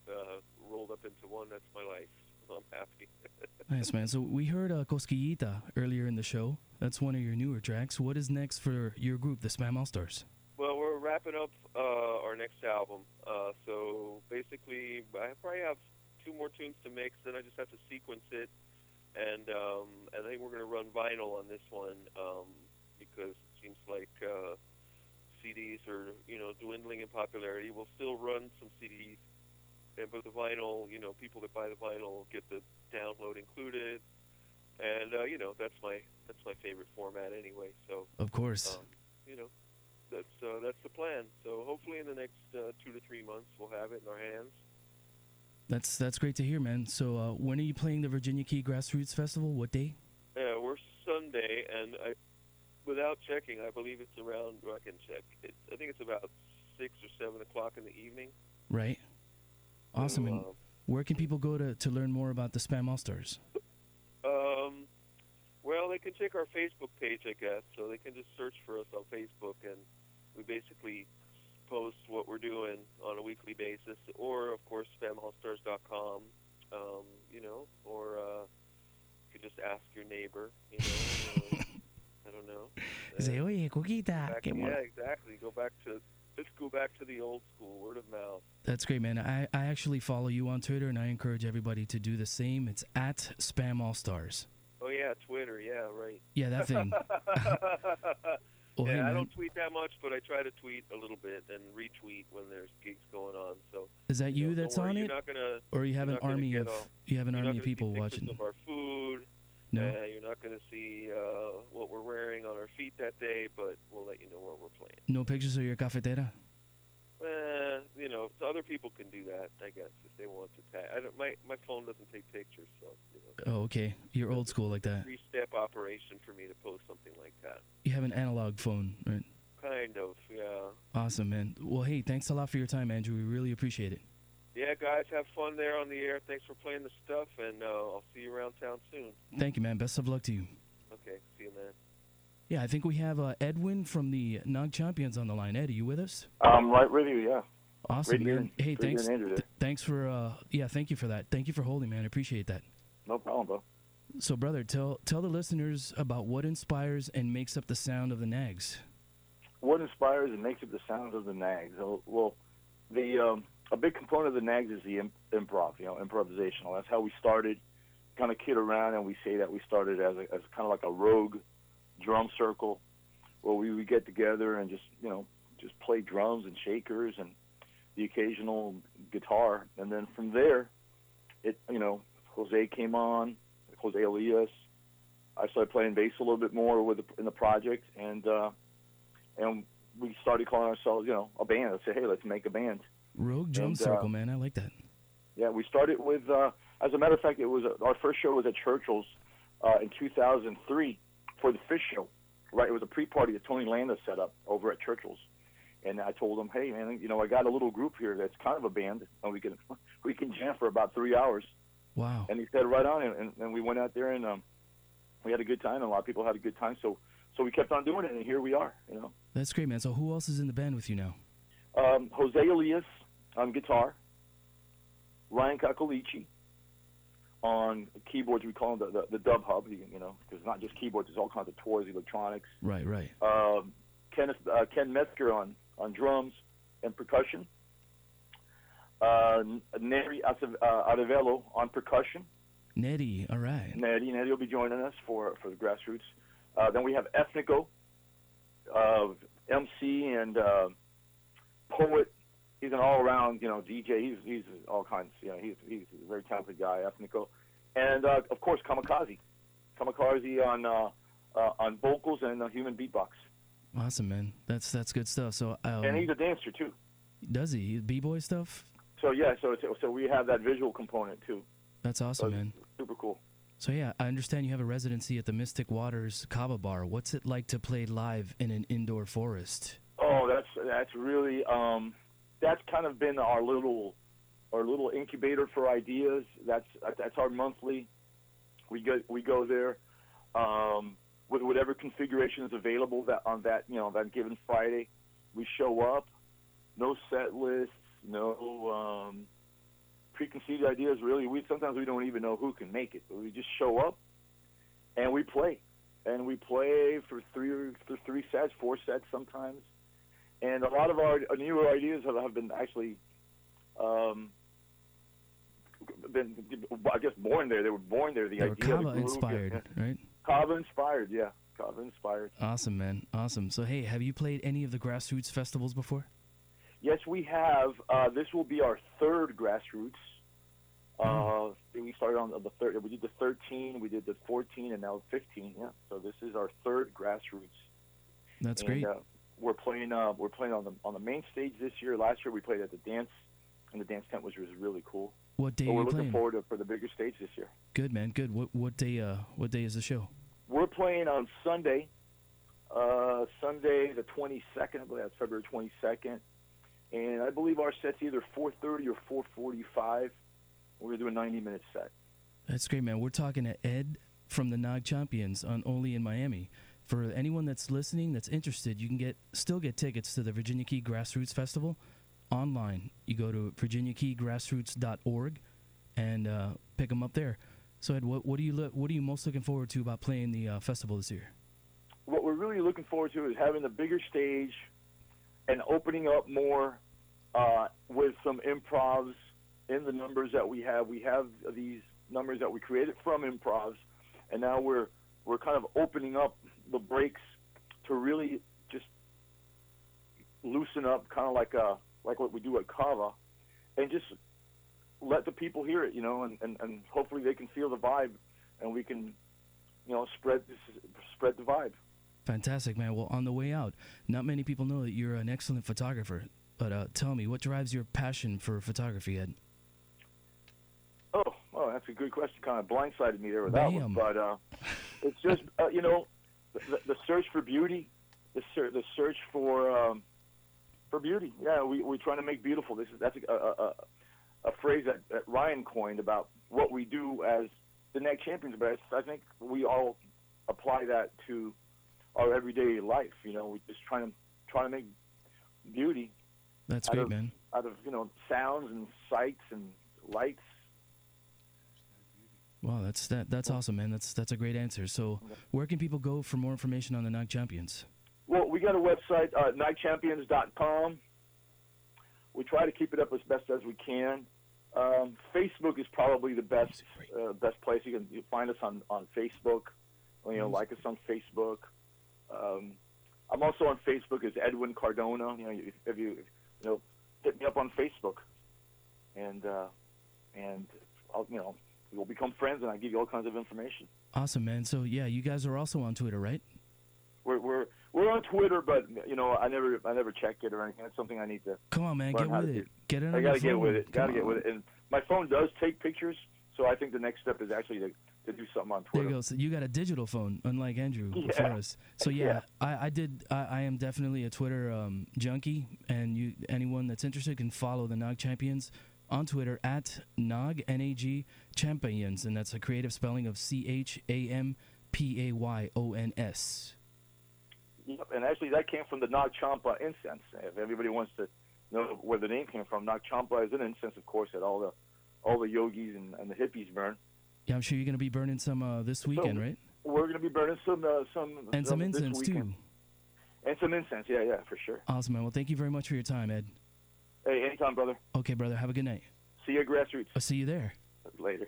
uh, rolled up into one. That's my life. I'm happy. Nice, man. So we heard uh, Cosquillita earlier in the show. That's one of your newer tracks. What is next for your group, the Spam All Stars? Well, we're wrapping up uh, our next album. Uh, so basically, I probably have two more tunes to mix. Then I just have to sequence it, and um, I think we're going to run vinyl on this one um, because it seems like uh, CDs are you know dwindling in popularity. We'll still run some CDs, and for the vinyl, you know, people that buy the vinyl get the download included, and uh, you know that's my that's my favorite format anyway. So Of course. um, you know, that's uh, that's the plan. So hopefully in the next uh, two to three months we'll have it in our hands. That's that's great to hear, man. So uh, when are you playing the Virginia Key Grassroots Festival? What day? Yeah, we're Sunday, and I, without checking, I believe it's around. Well, I can check. It, I think it's about six or seven o'clock in the evening. Right. Awesome. And uh, where can people go to, to learn more about the Spam All Stars? Um, well, they can check our Facebook page, I guess. So they can just search for us on Facebook, and we basically post what we're doing on a weekly basis, or of course, spamallstars.com. Um, you know, or uh, you could just ask your neighbor. You know, uh, I don't know. Say, oye, Coquita. Back- yeah, exactly. Go back to let's go back to the old school, word of mouth. That's great, man. I, I actually follow you on Twitter, and I encourage everybody to do the same. It's at Spam All Stars. Oh yeah, Twitter. Yeah, right. Yeah, that thing. Well, yeah, hey, I don't tweet that much, but I try to tweet a little bit and retweet when there's gigs going on. So Is that you know, don't that's worry, on it? Gonna, Or you have an army of all- you have an army of people watching? Of our food. No. Uh, you're not going to see uh, what we're wearing on our feet that day, but we'll let you know what we're playing. No pictures of your cafetera? Uh, you know, so other people can do that, I guess, if they want to tag. I don't, my my phone doesn't take pictures, so you know, Oh, okay. You're old school like that. three-step operation for me to post something like that. You have an analog phone, right? Kind of, yeah. Awesome, man. Well, hey, thanks a lot for your time, Andrew. We really appreciate it. Yeah, guys, have fun there on the air. Thanks for playing the stuff, and uh, I'll see you around town soon. Thank you, man. Best of luck to you. Okay, see you, man. Yeah, I think we have uh, Edwin from the Nag Champayons on the line. Ed, are you with us? I'm right with you, yeah. Awesome, Great man. hey, great thanks. hearing Andrew there. th- thanks for uh, yeah, thank you for that. Thank you for holding, man. I appreciate that. No problem, bro. So, brother, tell tell the listeners about what inspires and makes up the sound of the Nags. What inspires and makes up the sound of the Nags? Oh, Well, the um, a big component of the Nags is the im- improv, you know, improvisational. That's how we started. Kind of kid around, and we say that we started as a, as kind of like a rogue drum circle, where we would get together and just you know just play drums and shakers and the occasional guitar, and then from there, it you know Jose came on, Jose Elias. I started playing bass a little bit more with the, in the project, and uh, and we started calling ourselves, you know, a band. I said, hey, let's make a band. Rogue Drum And, uh, Circle, man. I like that. Yeah, we started with. Uh, as a matter of fact, it was uh, our first show was at Churchill's uh, in 2003 for the Fish Show. Right, it was a pre-party that Tony Landa set up over at Churchill's, and I told him, hey man, you know, I got a little group here that's kind of a band, and we can we can jam for about three hours. Wow. And he said, right on, and, and, and we went out there and um, we had a good time, and a lot of people had a good time. So so we kept on doing it, and here we are. You know. That's great, man. So, who else is in the band with you now? Um, Jose Elias on guitar, Ryan Kakolici on keyboards. We call him the, the, the Dub Hub, you, know, because it's not just keyboards. There's all kinds of toys, electronics. Right, right. Um, Kenneth, uh, Ken Metzger on, on drums and percussion. Uh, Neri Acev- uh, on percussion. Nettie, all right. Nettie, Nettie will be joining us for, for the grassroots. Uh, then we have Ethnico, uh, MC and uh, poet. He's an all-around, you know, DJ. He's he's all kinds. You know, he's he's a very talented guy, Ethnico, and uh, of course Kamikaze, Kamikaze on uh, uh, on vocals and uh, human beatbox. Awesome, man. That's that's good stuff. So, um, and he's a dancer too. does he b boy stuff? So yeah, so it's, so we have that visual component too. That's awesome, So man. Super cool. So yeah, I understand you have a residency at the Mystic Waters Kava Bar. What's it like to play live in an indoor forest? Oh, that's that's really um, that's kind of been our little our little incubator for ideas. That's that's our monthly. We go we go there um, with whatever configuration is available that on that you know that given Friday. We show up, no set lists, no um, preconceived ideas. Really, we sometimes we don't even know who can make it, but we just show up and we play, and we play for three for three sets, four sets sometimes and a lot of our newer ideas have, have been actually um, been I guess born there. They were born there. The They were idea, the Kava groove, inspired, yeah. right? Kava inspired, yeah. Kava inspired. Awesome, man. Awesome. So hey, have you played any of the grassroots festivals before? Yes, we have. Uh, this will be our third grassroots. Uh, we started on the third. We did the 13, we did the 14, and now 15. Yeah. So this is our third grassroots. That's and, great. Uh, we're playing. Uh, we're playing on the on the main stage this year. Last year we played at the dance, and the dance tent was was really cool. What day but we're looking playing? forward to for the bigger stage this year. Good, man. Good. What what day? Uh, what day is the show? We're playing on Sunday, uh, Sunday the 22nd. I believe that's February 22nd, and I believe our set's either 4:30 or 4:45. We're gonna do a 90 minute set. That's great, man. We're talking to Ed from the Nag Champayons on Only in Miami. For anyone that's listening that's interested, you can get still get tickets to the Virginia Key Grassroots Festival online. You go to virginiakeygrassroots.org and uh, pick them up there. So Ed, what, what are you look, what are you most looking forward to about playing the uh, festival this year? What we're really looking forward to is having the bigger stage and opening up more uh, with some improvs in the numbers that we have. We have these numbers that we created from improvs, and now we're we're kind of opening up the breaks to really just loosen up, kind of like a like what we do at Kava, and just let the people hear it, you know, and, and, and hopefully they can feel the vibe, and we can, you know, spread spread the vibe. Fantastic, man. Well, on the way out, not many people know that you're an excellent photographer. But uh, tell me, what drives your passion for photography, Ed? Oh, oh, that's a good question. Kind of blindsided me there with that one, but uh, it's just uh, you know, the, the search for beauty, the ser- the search for um, for beauty. Yeah, we we're trying to make beautiful. This is that's a, a, a, phrase that, that Ryan coined about what we do as the Nag Champayons. But I, I think we all apply that to our everyday life. You know, we're just trying to trying to make beauty. That's out great, of, man. Out of you know sounds and sights and lights. Wow, that's that. That's awesome, man. That's that's a great answer. So, where can people go for more information on the Nag Champayons? Well, we got a website, uh, nagchampayons.com. We try to keep it up as best as we can. Um, Facebook is probably the best uh, best place. You can you find us on, on Facebook. You know, like us on Facebook. Um, I'm also on Facebook as Edwin Cardona. You know, if, if you you know hit me up on Facebook, and uh, and I'll, you know we'll become friends, and I give you all kinds of information. Awesome, man. So yeah, you guys are also on Twitter, right? We're we're we're on Twitter, but you know I never I never check it or anything. That's something I need to. Come on, man, get with it. Get it on I gotta get with it. Gotta Come get with it. And my phone does take pictures, so I think the next step is actually to, to do something on Twitter. There you go. So you got a digital phone, unlike Andrew Yeah. before us. So yeah, Yeah. I, I did. I, I am definitely a Twitter um, junkie, and you anyone that's interested can follow the Nag Champayons on Twitter at Nag N A G Champayons, and that's a creative spelling of C H A M P A Y O N S. Yep, and actually that came from the Nag Champa incense. If everybody wants to know where the name came from, Nag Champa is an incense, of course, that all the all the yogis and, and the hippies burn. Yeah, I'm sure you're gonna be burning some uh, this weekend, right? We're gonna be burning some uh, some And some this incense too. And some incense, yeah, yeah, for sure. Awesome, man. Well, thank you very much for your time, Ed. Hey, anytime, brother. Okay, brother. Have a good night. See you at Grassroots I'll see you there. later.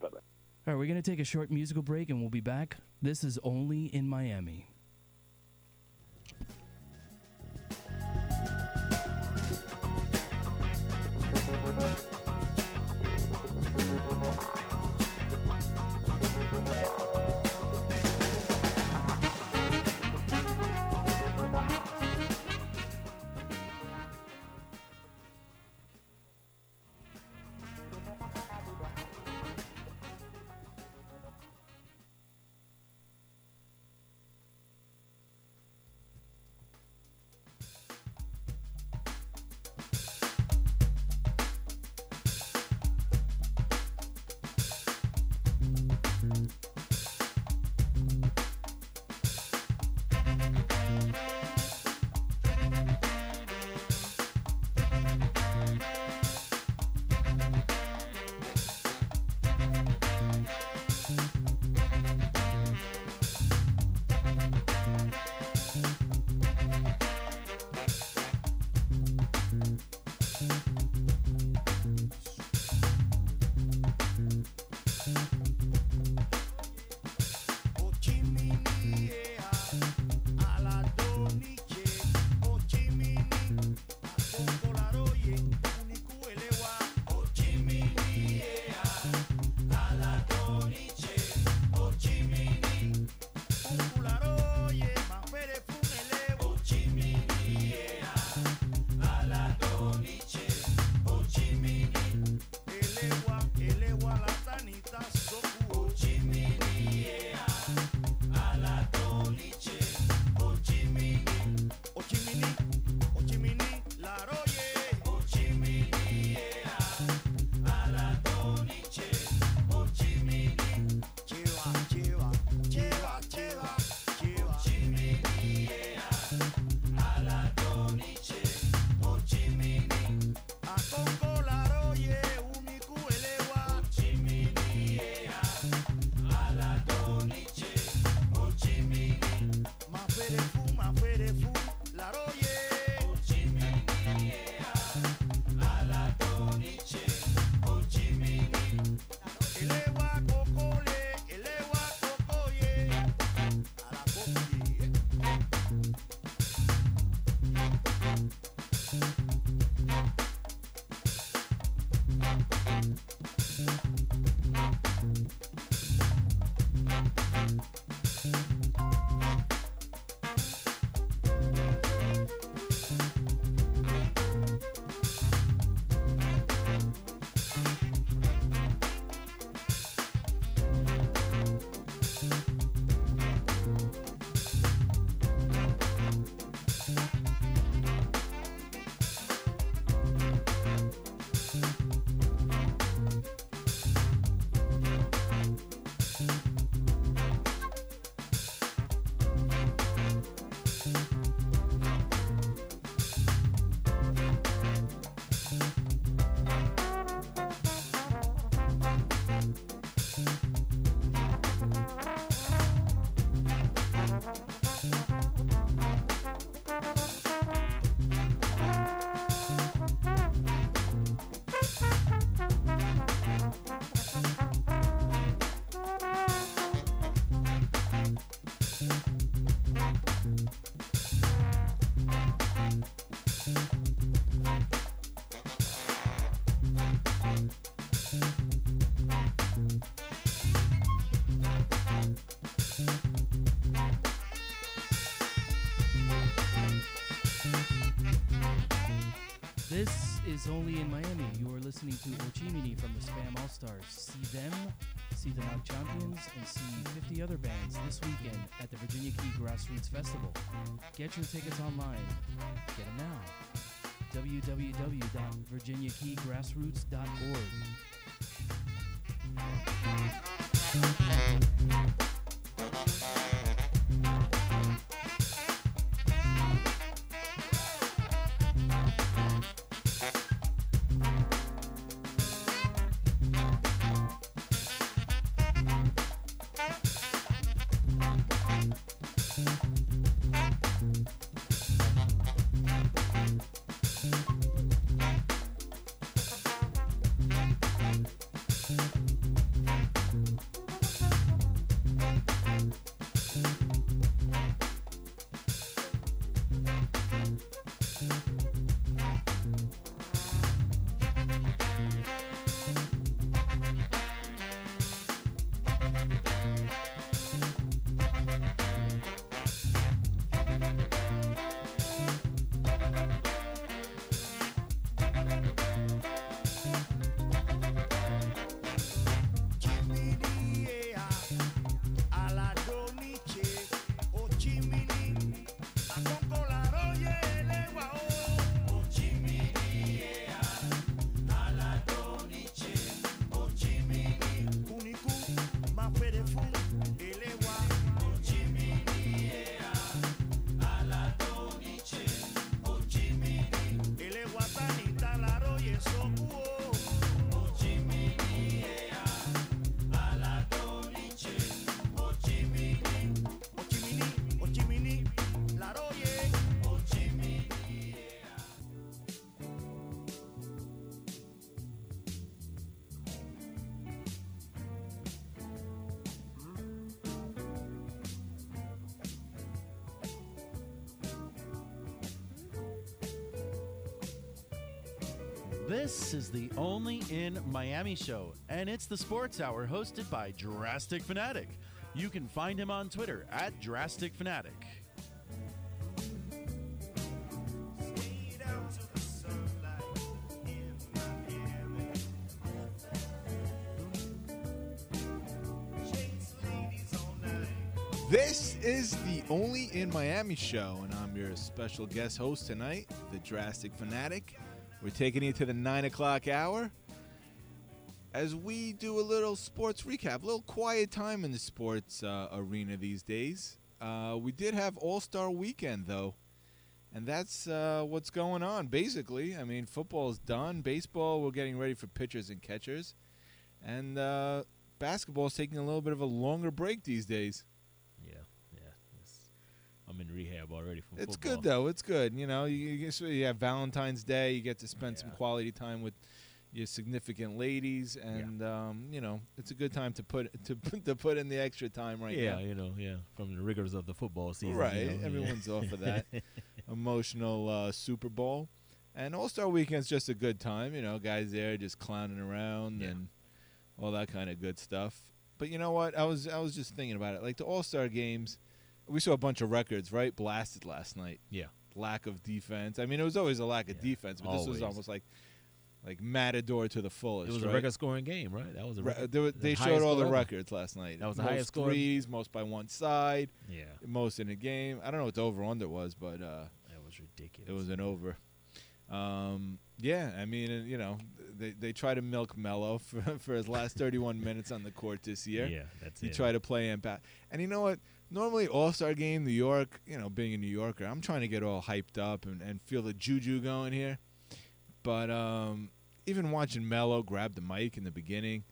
Bye bye. All right, we're gonna take a short musical break, and we'll be back. This is only in Miami. This is only in Miami. You are listening to Ochimini from the Spam All Stars. See them, see the Nag Champayons, and see 50 other bands this weekend at the Virginia Key Grassroots Festival. Get your tickets online. Get them now. www.virginiakeygrassroots.org. This is the Only in Miami show, and it's the Sports Hour hosted by Drastic Fanatic. You can find him on Twitter at Drastic Fanatic. This is the Only in Miami show, and I'm your special guest host tonight, the Drastic Fanatic. We're taking you to the 9 o'clock hour as we do a little sports recap, a little quiet time in the sports uh, arena these days. Uh, we did have All Star Weekend, though, and that's uh, what's going on, basically. I mean, football's done, baseball, we're getting ready for pitchers and catchers, and uh, basketball's taking a little bit of a longer break these days. Yeah, yeah. It's, I'm in rehab already from It's football. good though. It's good. You know, you, you, you have Valentine's Day. You get to spend some quality time with your significant ladies, and um, you know, it's a good time to put to to put in the extra time right yeah, now. you know, yeah, from the rigors of the football season. you right. know, yeah. Everyone's off of that emotional uh, Super Bowl, and All Star Weekend's just a good time. You know, guys there just clowning around and all that kind of good stuff. But you know what? I was I was just thinking about it. Like the All Star games, we saw a bunch of records, right? Blasted last night. Yeah. Lack of defense. I mean, it was always a lack of defense, but this was almost like like matador to the fullest. It was a record-scoring game, right? That was a record- the they highest showed all the records last night. That was the most highest score. threes, most by one side. Yeah. most in a game. I don't know what the over under was, but uh, that was ridiculous. It was an over. Um, yeah, I mean, you know, they they try to milk Melo for, for his last 31 minutes on the court this year. Yeah, that's he it. He tried to play him back, and you know what? Normally, All Star Game, New York. You know, being a New Yorker, I'm trying to get all hyped up and, and feel the juju going here. But um, even watching Melo grab the mic in the beginning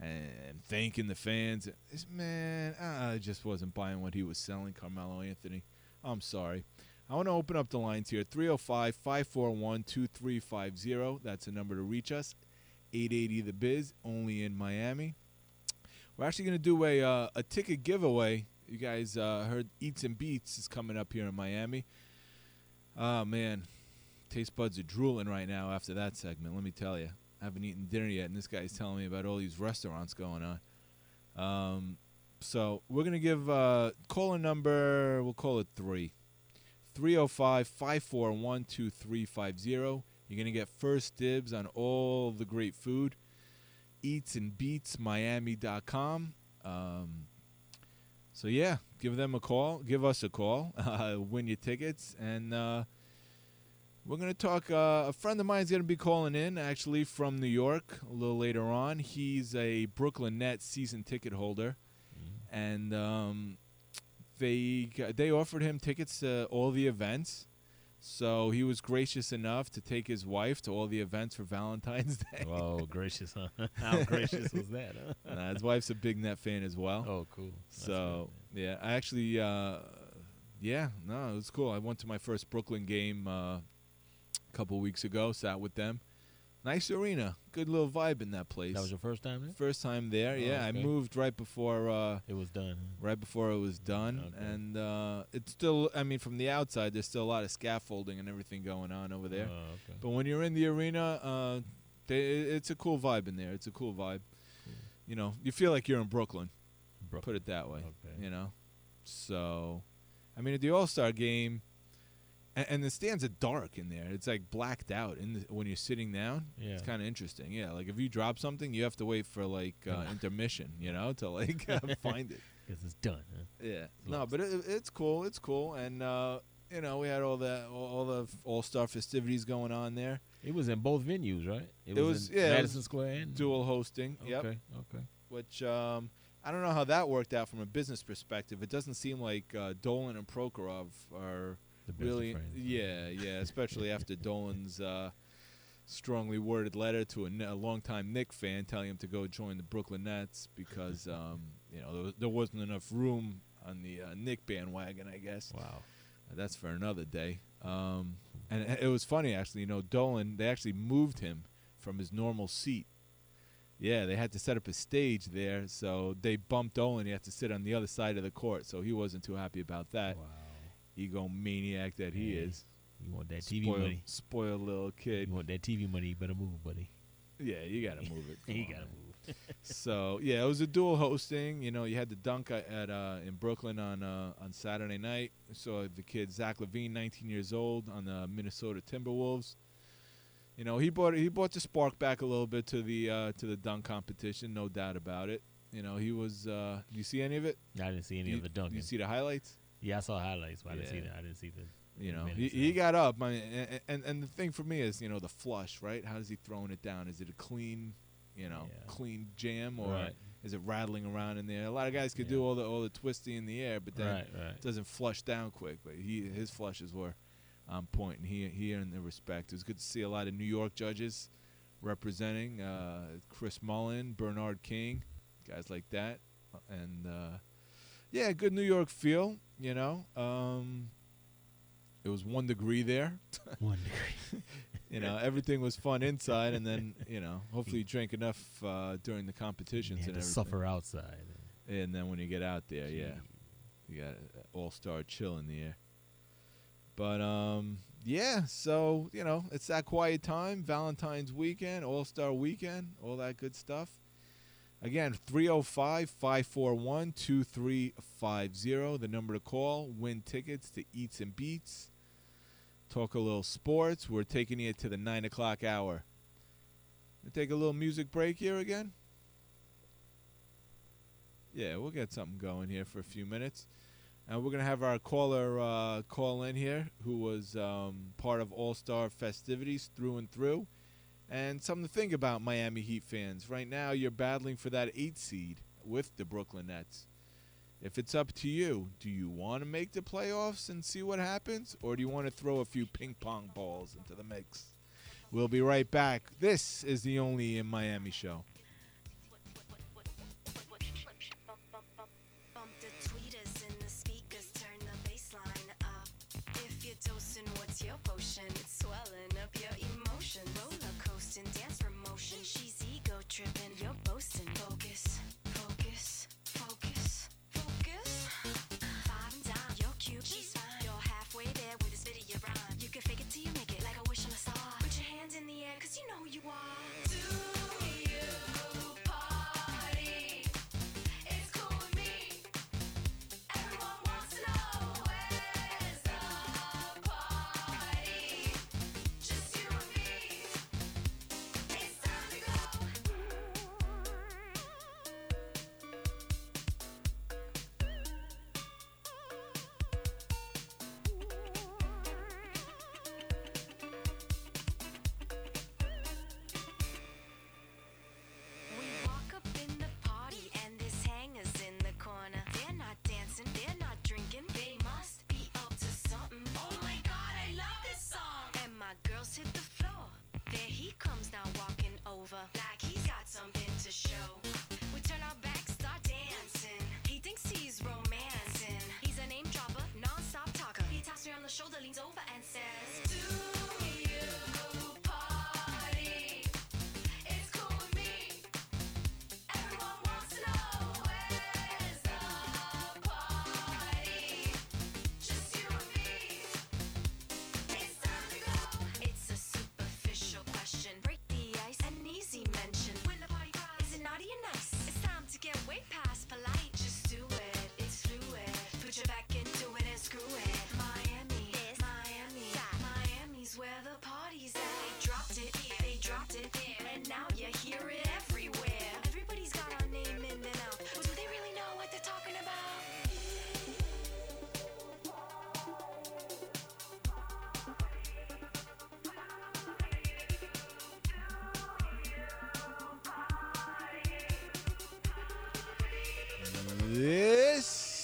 and thanking the fans, man, I just wasn't buying what he was selling, Carmelo Anthony. I'm sorry. I want to open up the lines here 305 541 2350. That's the number to reach us. 880 The Biz, only in Miami. We're actually going to do a, uh, a ticket giveaway. You guys uh, heard Eats and Beats is coming up here in Miami. Oh, man. Taste buds are drooling right now after that segment, let me tell you. I haven't eaten dinner yet, and this guy's telling me about all these restaurants going on. Um, so we're going to give uh, caller number, we'll call it three. 305 541 2350. You're going to get first dibs on all the great food. Eatsandbeatsmiami.com. Um, so, yeah, give them a call. Give us a call. Uh, win your tickets. And uh, we're going to talk. Uh, a friend of mine is going to be calling in, actually, from New York a little later on. He's a Brooklyn Nets season ticket holder. And um, they they offered him tickets to all the events. So he was gracious enough to take his wife to all the events for Valentine's Day. Whoa, gracious, huh? How gracious was that, huh? Nah, his wife's a big net fan as well. Oh, cool. That's So yeah, I actually, uh, yeah, no, it was cool. I went to my first Brooklyn game uh, a couple weeks ago. Sat with them. Nice arena. Good little vibe in that place. That was your first time there? First time there. Oh, yeah, I moved right before uh, it was done. Right before it was done, Okay. and uh, it's still. I mean, from the outside, there's still a lot of scaffolding and everything going on over there. Oh, okay. But when you're in the arena, uh, they, it's a cool vibe in there. It's a cool vibe. You know, you feel like you're in Brooklyn. Put it that way. Okay. You know, so I mean, at the All Star game, and, and the stands are dark in there. It's like blacked out in the, when you're sitting down. Yeah. It's kind of interesting. Yeah, like if you drop something, you have to wait for like uh, intermission. You know, to like find it. Because it's done. Huh? Yeah. No, but it, it's cool. It's cool, and uh, you know, we had all the all, all the All Star festivities going on there. It was in both venues, right? It, was, in yeah, it Madison Square and dual hosting. Yep. Okay, okay. Which um, I don't know how that worked out from a business perspective. It doesn't seem like uh, Dolan and Prokhorov are The best of really. Yeah, yeah. Especially after Dolan's uh, strongly worded letter to a, a longtime Knick fan telling him to go join the Brooklyn Nets because um, you know there, there wasn't enough room on the uh, Knick bandwagon. I guess. Wow. That's for another day. Um, and it- it was funny actually. You know, Dolan they actually moved him from his normal seat. Yeah, they had to set up a stage there, so they bumped Dolan. He had to sit on the other side of the court, so he wasn't too happy about that. Wow. Egomaniac that he Hey, is. You want that TV Spoiled- money? Spoiled little kid. You want that TV money? You better move, buddy. Yeah, you gotta move it. You on, gotta man. move. so yeah, it was a dual hosting. You know, you had the dunk at uh, in Brooklyn on uh, on Saturday night. So the kid Zach LaVine, 19 years old, on the Minnesota Timberwolves. You know, he brought he brought the spark back a little bit to the uh, to the dunk competition, no doubt about it. You know, he was. Uh, do you see any of it? I didn't see any You- of the dunking. You see the highlights? Yeah, I saw highlights, but I didn't see that. I didn't see the. You know, minutes, he, he got up. I mean, and, and and the thing for me is, you know, the flush, right? How is he throwing it down? Is it a clean, you know, clean jam, or Right. is it rattling around in there? A lot of guys could do all the all the twisting in the air, but then Right, right. it doesn't flush down quick. But he his flushes were on point, and he he earned the respect. It was good to see a lot of New York judges representing uh, Chris Mullin, Bernard King, guys like that, and uh, yeah, good New York feel. You know, um, it was one degree there. One degree. you know, everything was fun inside, and then you know, hopefully you drank enough uh, during the competitions and suffer outside. And then when you get out there, yeah, you got all star chill in the air. But um, yeah, so you know, it's that quiet time, Valentine's weekend, All Star weekend, all that good stuff. Again, 305 541 2350, the number to call. Win tickets to Eats and Beats. Talk a little sports. We're taking you to the 9 o'clock hour. We take a little music break here again. Yeah, we'll get something going here for a few minutes. And we're going to have our caller uh, call in here who was um, part of All Star festivities through and through. And something to think about, Miami Heat fans. Right now, you're battling for that eight seed with the Brooklyn Nets. If it's up to you, do you want to make the playoffs and see what happens? Or do you want to throw a few ping pong balls into the mix? We'll be right back. This is the Only in Miami show. You are.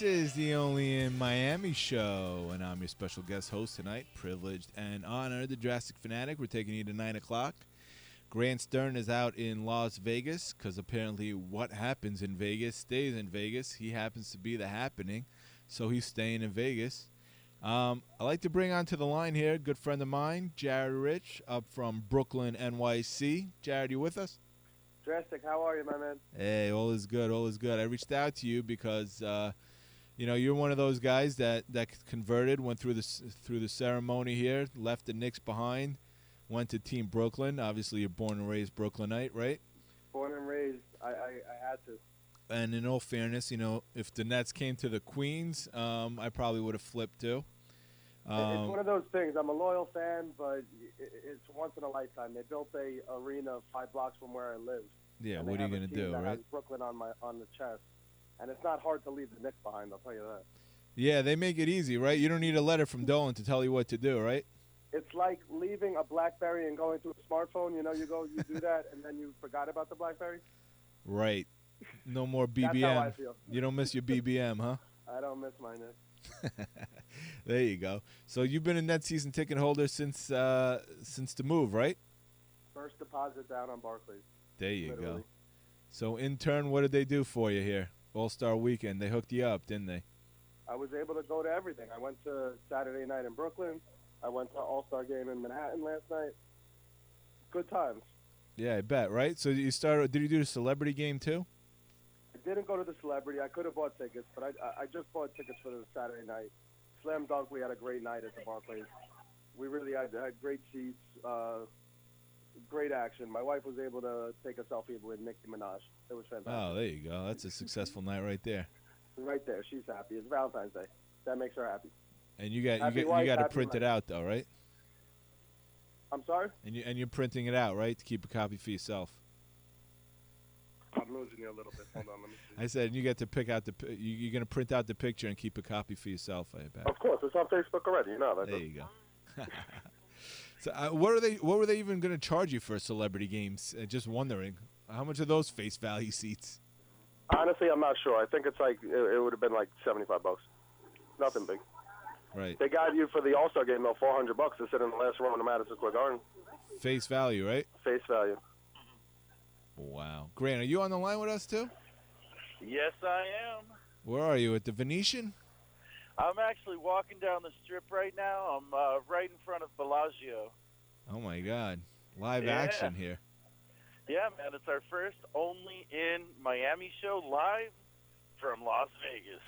Is the Only in Miami show, and I'm your special guest host tonight. Privileged and honored, the Drastic Fanatic. We're taking you to 9 o'clock. Grant Stern is out in Las Vegas because apparently what happens in Vegas stays in Vegas. He happens to be the happening, so he's staying in Vegas. Um, I'd like to bring onto the line here a good friend of mine, Jared Rich, up from Brooklyn, NYC. Jared, you with us? Drastic, how are you, my man? Hey, all is good. All is good. I reached out to you because, uh, you know, you're one of those guys that that converted, went through the through the ceremony here, left the Knicks behind, went to Team Brooklyn. Obviously, you're born and raised Brooklynite, right? Born and raised, I, I, I had to. And in all fairness, you know, if the Nets came to the Queens, um, I probably would have flipped too. it's Um, one of those things. I'm a loyal fan, but it's once in a lifetime. They built a arena five blocks from where I live. yeah, what are you gonna do, right? Brooklyn on my on the chest, and it's not hard to leave the Knicks behind. I'll tell you that. Yeah, they make it easy, right? You don't need a letter from Dolan to tell you what to do, right? It's like leaving a BlackBerry and going to a smartphone. You know, you go, you do that, and then you forgot about the BlackBerry. Right. No more That's how BBM. I feel. You don't miss your BBM, huh? I don't miss my Knicks. there you go. So you've been a net season ticket holder since uh, since the move, right? First deposit down on Barclays. There you go. So in turn, what did they do for you here? All Star Weekend. They hooked you up, didn't they? I was able to go to everything. I went to Saturday night in Brooklyn. I went to All Star game in Manhattan last night. Good times. Yeah, I bet. Right. So you started. Did you do the celebrity game too? I didn't go to the celebrity. I could have bought tickets, but I, I, just bought tickets for the Saturday night. Slam dunk. We had a great night at the Barclays. We really had, had great seats, uh, great action. My wife was able to take a selfie with Nicki Minaj. It was fantastic. Oh, there you go. That's a successful night right there. Right there, she's happy. It's Valentine's Day. That makes her happy. And you got Happy you got wife, you got to happy print it out though, right? I'm sorry. And you and you're printing it out, right, to keep a copy for yourself. I'm losing you a little bit. Hold on, let me see. I said you get to pick out the. You, you're gonna print out the picture and keep a copy for yourself. I bet. Of course, it's on Facebook already. You know that. There you go. so, uh, what are they? What were they even going to charge you for celebrity games? Uh, just wondering, how much are those face value seats? Honestly, I'm not sure. I think it's like it, it would have been like 75 bucks. Nothing big. Right, They got you for the All Star game though, 400 bucks to sit in the last row in the Madison Square Garden. face value, right? Face value. Wow, Grant, are you on the line with us too? Yes, I am. Where are you at the Venetian? I'm actually walking down the strip right now. I'm uh, right in front of Bellagio. Oh my God, live Yeah. action here. Yeah, man, it's our first only in Miami show live from Las Vegas.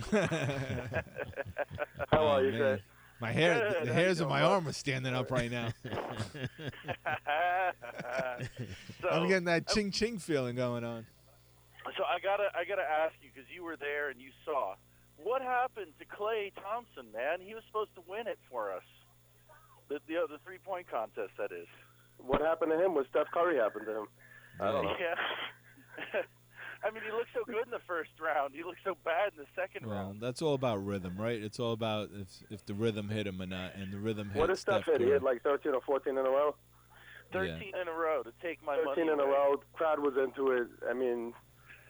How Oh, are you. Jay? My hair, Good, the hairs on my arm are standing up right now. so, I'm getting that ching ching feeling going on. so I gotta, I gotta ask you because you were there and you saw what happened to Klay Thompson, man. He was supposed to win it for us. The the, the three point contest, that is. What happened to him? What Steph Curry happened to him? I don't know. Yeah. I mean, he looked so good in the first round. He looked so bad in the second Well, round. that's all about rhythm, right? It's all about if if the rhythm hit him or not, and the rhythm hit What did Steph hit? He hit like 13 or 14 in a row. Thirteen in a row to take my 13 money. in a row. Crowd was into it. I mean,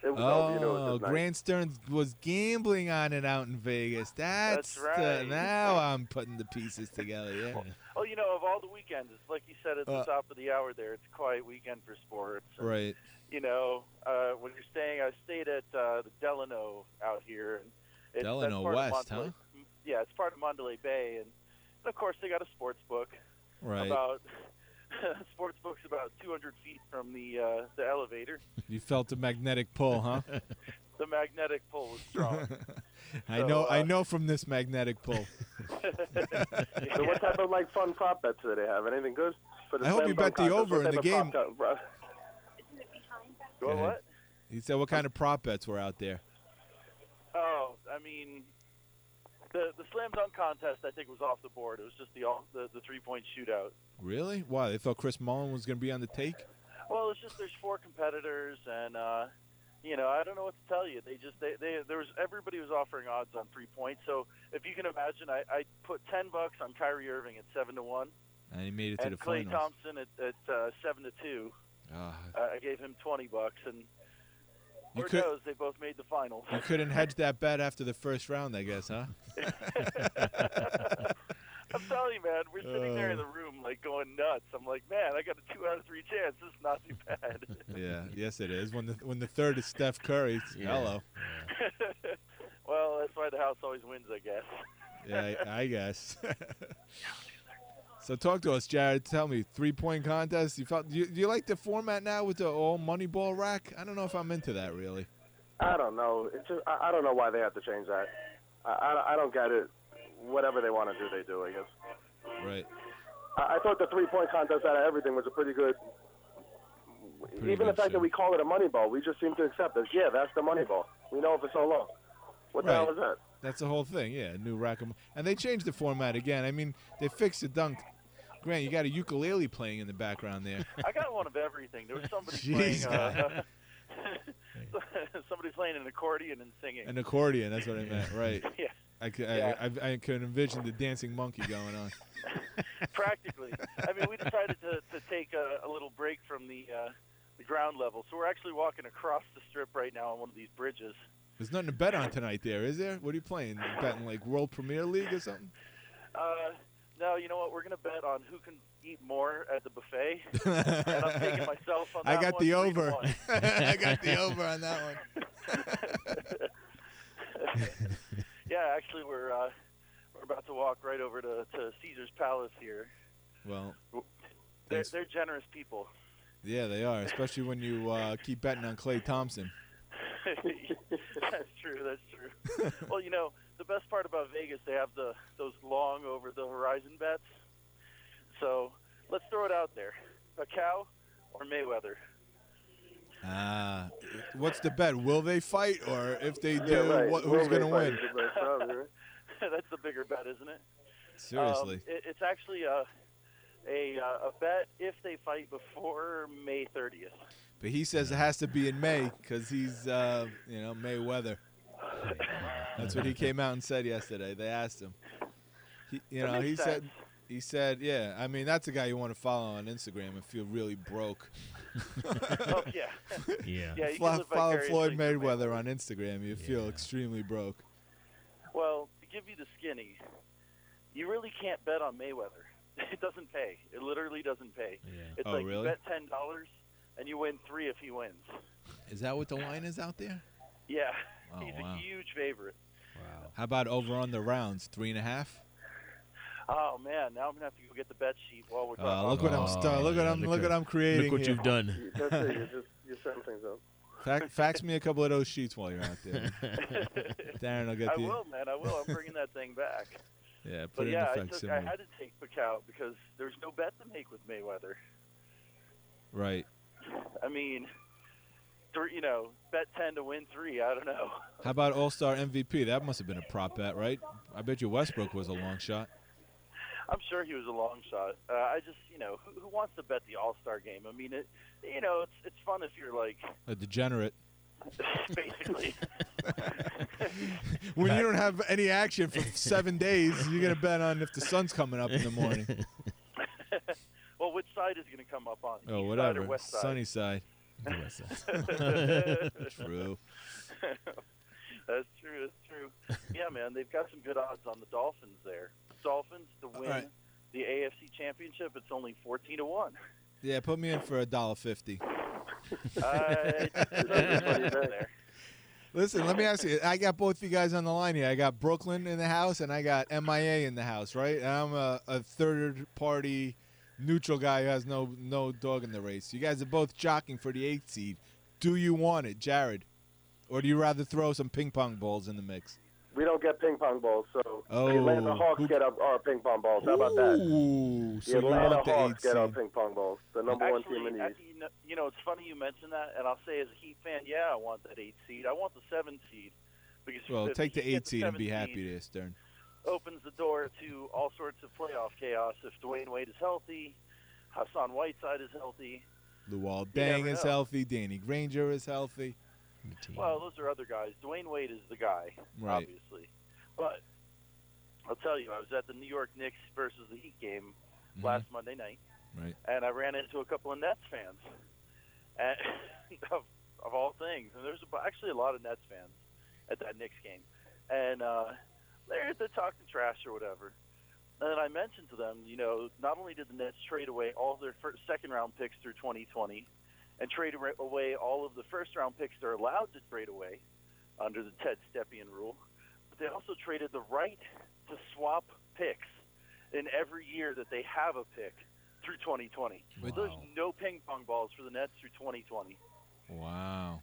it was over. You was Oh, his night. Grant Stearns was gambling on it out in Vegas. That's, That's the- right. now I'm putting the pieces together. Yeah. Oh, you know, of all the weekends, it's like you said at the Uh, top of the hour there, it's a quiet weekend for sports. And, Right. You know, uh, when you're staying, I stayed at uh, the Delano out here. And it's, Delano part of West, Mandalay- Yeah, it's part of Mandalay Bay. And, of course, they got a sports book. Right. About sports book's about 200 feet from the uh, the elevator. You felt the magnetic pull, huh? The magnetic pull was strong. I So, know. I uh, know from this magnetic pull. So what type of like fun prop bets do they have? Anything good? For the I hope you bet the contest? over in the type of game. prop co- bro? Go ahead. what? He said what kind of prop bets were out there. Oh, I mean, the the slam dunk contest I think was off the board. It was just the all, the, the three point shootout. Really? Why? They thought Chris Mullin was going to be on the take? Well, it's just there's four competitors, and uh, you know I don't know what to tell you. They just they, they there was everybody was offering odds on three points. So if you can imagine, I, I put ten bucks on Kyrie Irving at seven to one, And he made it to the Clay finals. Klay Thompson at, at uh, seven to two. Ah, Uh, I gave him twenty bucks, and You Lord could- knows they both made the finals. you couldn't hedge that bet after the first round, I guess, huh? I'm telling you, man, we're sitting there in Uh. the room like going nuts. I'm like, man, I got a two out of three chance. This is not too bad. yeah, yes, it is. When the when the third is Steph Curry, hello. well, that's why the house always wins, I guess. Yeah, I, I guess. So talk to us, Jared. Tell me, three point contest. You felt? Do you, do you like the format now with the all money ball rack? I don't know if I'm into that really. I don't know. It's just I, I don't know why they have to change that. I, I, I don't get it. Whatever they want to do, they do. I guess. Right. I, I thought the three point contest out of everything was a pretty good. Pretty even the fact that we call it a money ball, we just seem to accept it. Yeah, that's the money ball. We know it for so long. What the hell is that? That's the whole thing. Yeah, a new rack. And they changed the format again. I mean, they fixed the dunk. Grant, you got a ukulele playing in the background there. I got one of everything. There was somebody Jeez, playing. Uh, somebody playing an accordion and singing. An accordion. That's what I meant. Right. Yeah. I could, Yeah. I, I, I could envision the dancing monkey going on. Practically. I mean, we decided to, to take a, a little break from the uh, the ground level, so we're actually walking across the strip right now on one of these bridges. There's nothing to bet on tonight, there is there? What are you playing? You betting like World Premier League or something? Uh, no, you know what? We're gonna bet on who can eat more at the buffet, and I'm taking myself on I that got one, the to over. I got the over on that one. yeah, actually, we're uh, we're about to walk right over to, to Caesar's Palace here. Well, They're, they're generous people. yeah, they are, especially when you uh, keep betting on Klay Thompson. that's true. That's true. well, you know, the best part about Vegas, they have the those long horizon bets. So let's throw it out there: Pacquiao or Mayweather. Ah, what's the bet? Will they fight, or if they do, Yeah, right. what, who's going to win? the best, probably, right? That's the bigger bet, isn't it? Seriously. Um, it, it's actually a a uh, a bet if they fight before May 30th. But he says it has to be in May because he's, uh, you know, Mayweather. That's what he came out and said yesterday. They asked him. He, you know, he sense. said, he said, yeah. I mean, that's a guy you want to follow on Instagram and feel really broke. oh yeah. Yeah. Yeah. You Fo- follow Floyd Mayweather on Instagram. You feel extremely broke. Well, to give you the skinny, you really can't bet on Mayweather. It doesn't pay. It literally doesn't pay. It's Oh, like really? you bet ten dollars and you win three if he wins. Is that what the line is out there? Yeah, Oh, he's wow. a huge favorite. Wow. How about over on the rounds? Three and a half? Oh man, now I'm gonna have to go get the bet sheet while we're Uh, talking. look what I'm sta- look what I'm look what I'm creating. Look what here. you've done. That's it. You're just you're setting things up. Fax, fax me a couple of those sheets while you're out there. Darren I'll get I the will, man. I will. I'm bringing that thing back. yeah. Put But it yeah, I, in the took, I had to take Pacquiao because there's no bet to make with Mayweather. Right. I mean, three, you know, bet ten to win three. I don't know. How about All Star MVP? That must have been a prop bet, right? I bet you Westbrook was a long shot. I'm sure he was a long shot. Uh, I just, you know, who, who wants to bet the All Star game? I mean, it, you know, it's it's fun if you're like, A degenerate. basically. When you don't have any action for seven days, you're gonna bet on if the sun's coming up in the morning. well, which side is going to come up on? Oh, East whatever. Side or west side? Sunny side. True. That's true. That's true. Yeah, man, they've got some good odds on the Dolphins there. Dolphins to win right. the AFC Championship. It's only fourteen to one. Yeah, put me in for a dollar fifty. Uh, Listen, let me ask you. I got both of you guys on the line here. I got Brooklyn in the house, and I got MIA in the house, right? And I'm a, a third party neutral guy who has no no dog in the race. You guys are both jockeying for the eighth seed. Do you want it, Jared, or do you rather throw some ping pong balls in the mix? We don't get ping pong balls, so Oh, the Atlanta oh, Hawks who- get our, our ping pong balls. How about that? Ooh, the you Atlanta want the Hawks get our ping pong balls. The number one team in the East. you you know, you know, it's funny you mentioned that, and I'll say as a Heat fan, yeah, I want that eight seed. I want the seven seed because Well, take the eight seed and seven be seed, happy there, Stern. opens the door to all sorts of playoff chaos. If Dwyane Wade is healthy, Hassan Whiteside is healthy. Luol You Deng is know. healthy. Danny Granger is healthy. Well, those are other guys. Dwyane Wade is the guy, Right. obviously. But I'll tell you, I was at the New York Knicks versus the Heat game Mhm. last Monday night, Right. and I ran into a couple of Nets fans, and of, of all things. And there's actually a lot of Nets fans at that Knicks game, and uh, they're they're talking trash or whatever. And then I mentioned to them, you know, not only did the Nets trade away all their first, second round picks through 2020, and trade away- away all of the first round picks they're allowed to trade away under the Ted Stepien rule, but they also traded the right to swap picks in every year that they have a pick through 2020. But- There's no ping pong balls for the Nets through 2020. Wow.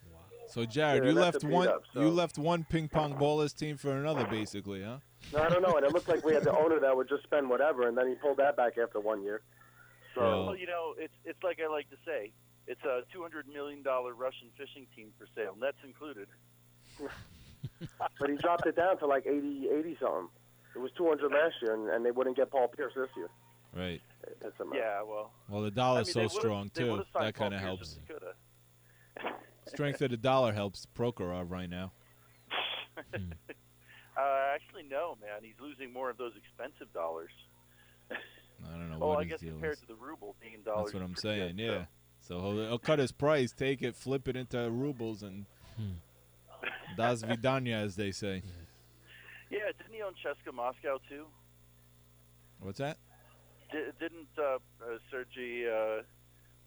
So Jared, Yeah, you left one. up, so- You left one ping pong ballless team for another, basically, huh? No, I don't know. And it looked like we had the owner that would just spend whatever, and then he pulled that back after one year. So Well, you know, it's it's like I like to say, it's a 200 million dollar Russian fishing team for sale, Nets included. but he dropped it down to like 80, 80 something. It was 200 last year, and, and they wouldn't get Paul Pierce this year. Right. That's a. Yeah, well. Well, the dollar's I mean, so strong too. That kind of helps. if they coulda. Strength of the dollar helps Prokhorov right now. Uh, actually, no, man. He's losing more of those expensive dollars. I don't know oh, what I his guess deal compared is. to the ruble being dollars. That's what I'm saying. good, Yeah. So he'll, he'll cut his price, take it, flip it into rubles, and das vidanya, as they say. Yeah, didn't he own Cheska Moscow too? What's that? Di- didn't uh, uh, Sergei uh,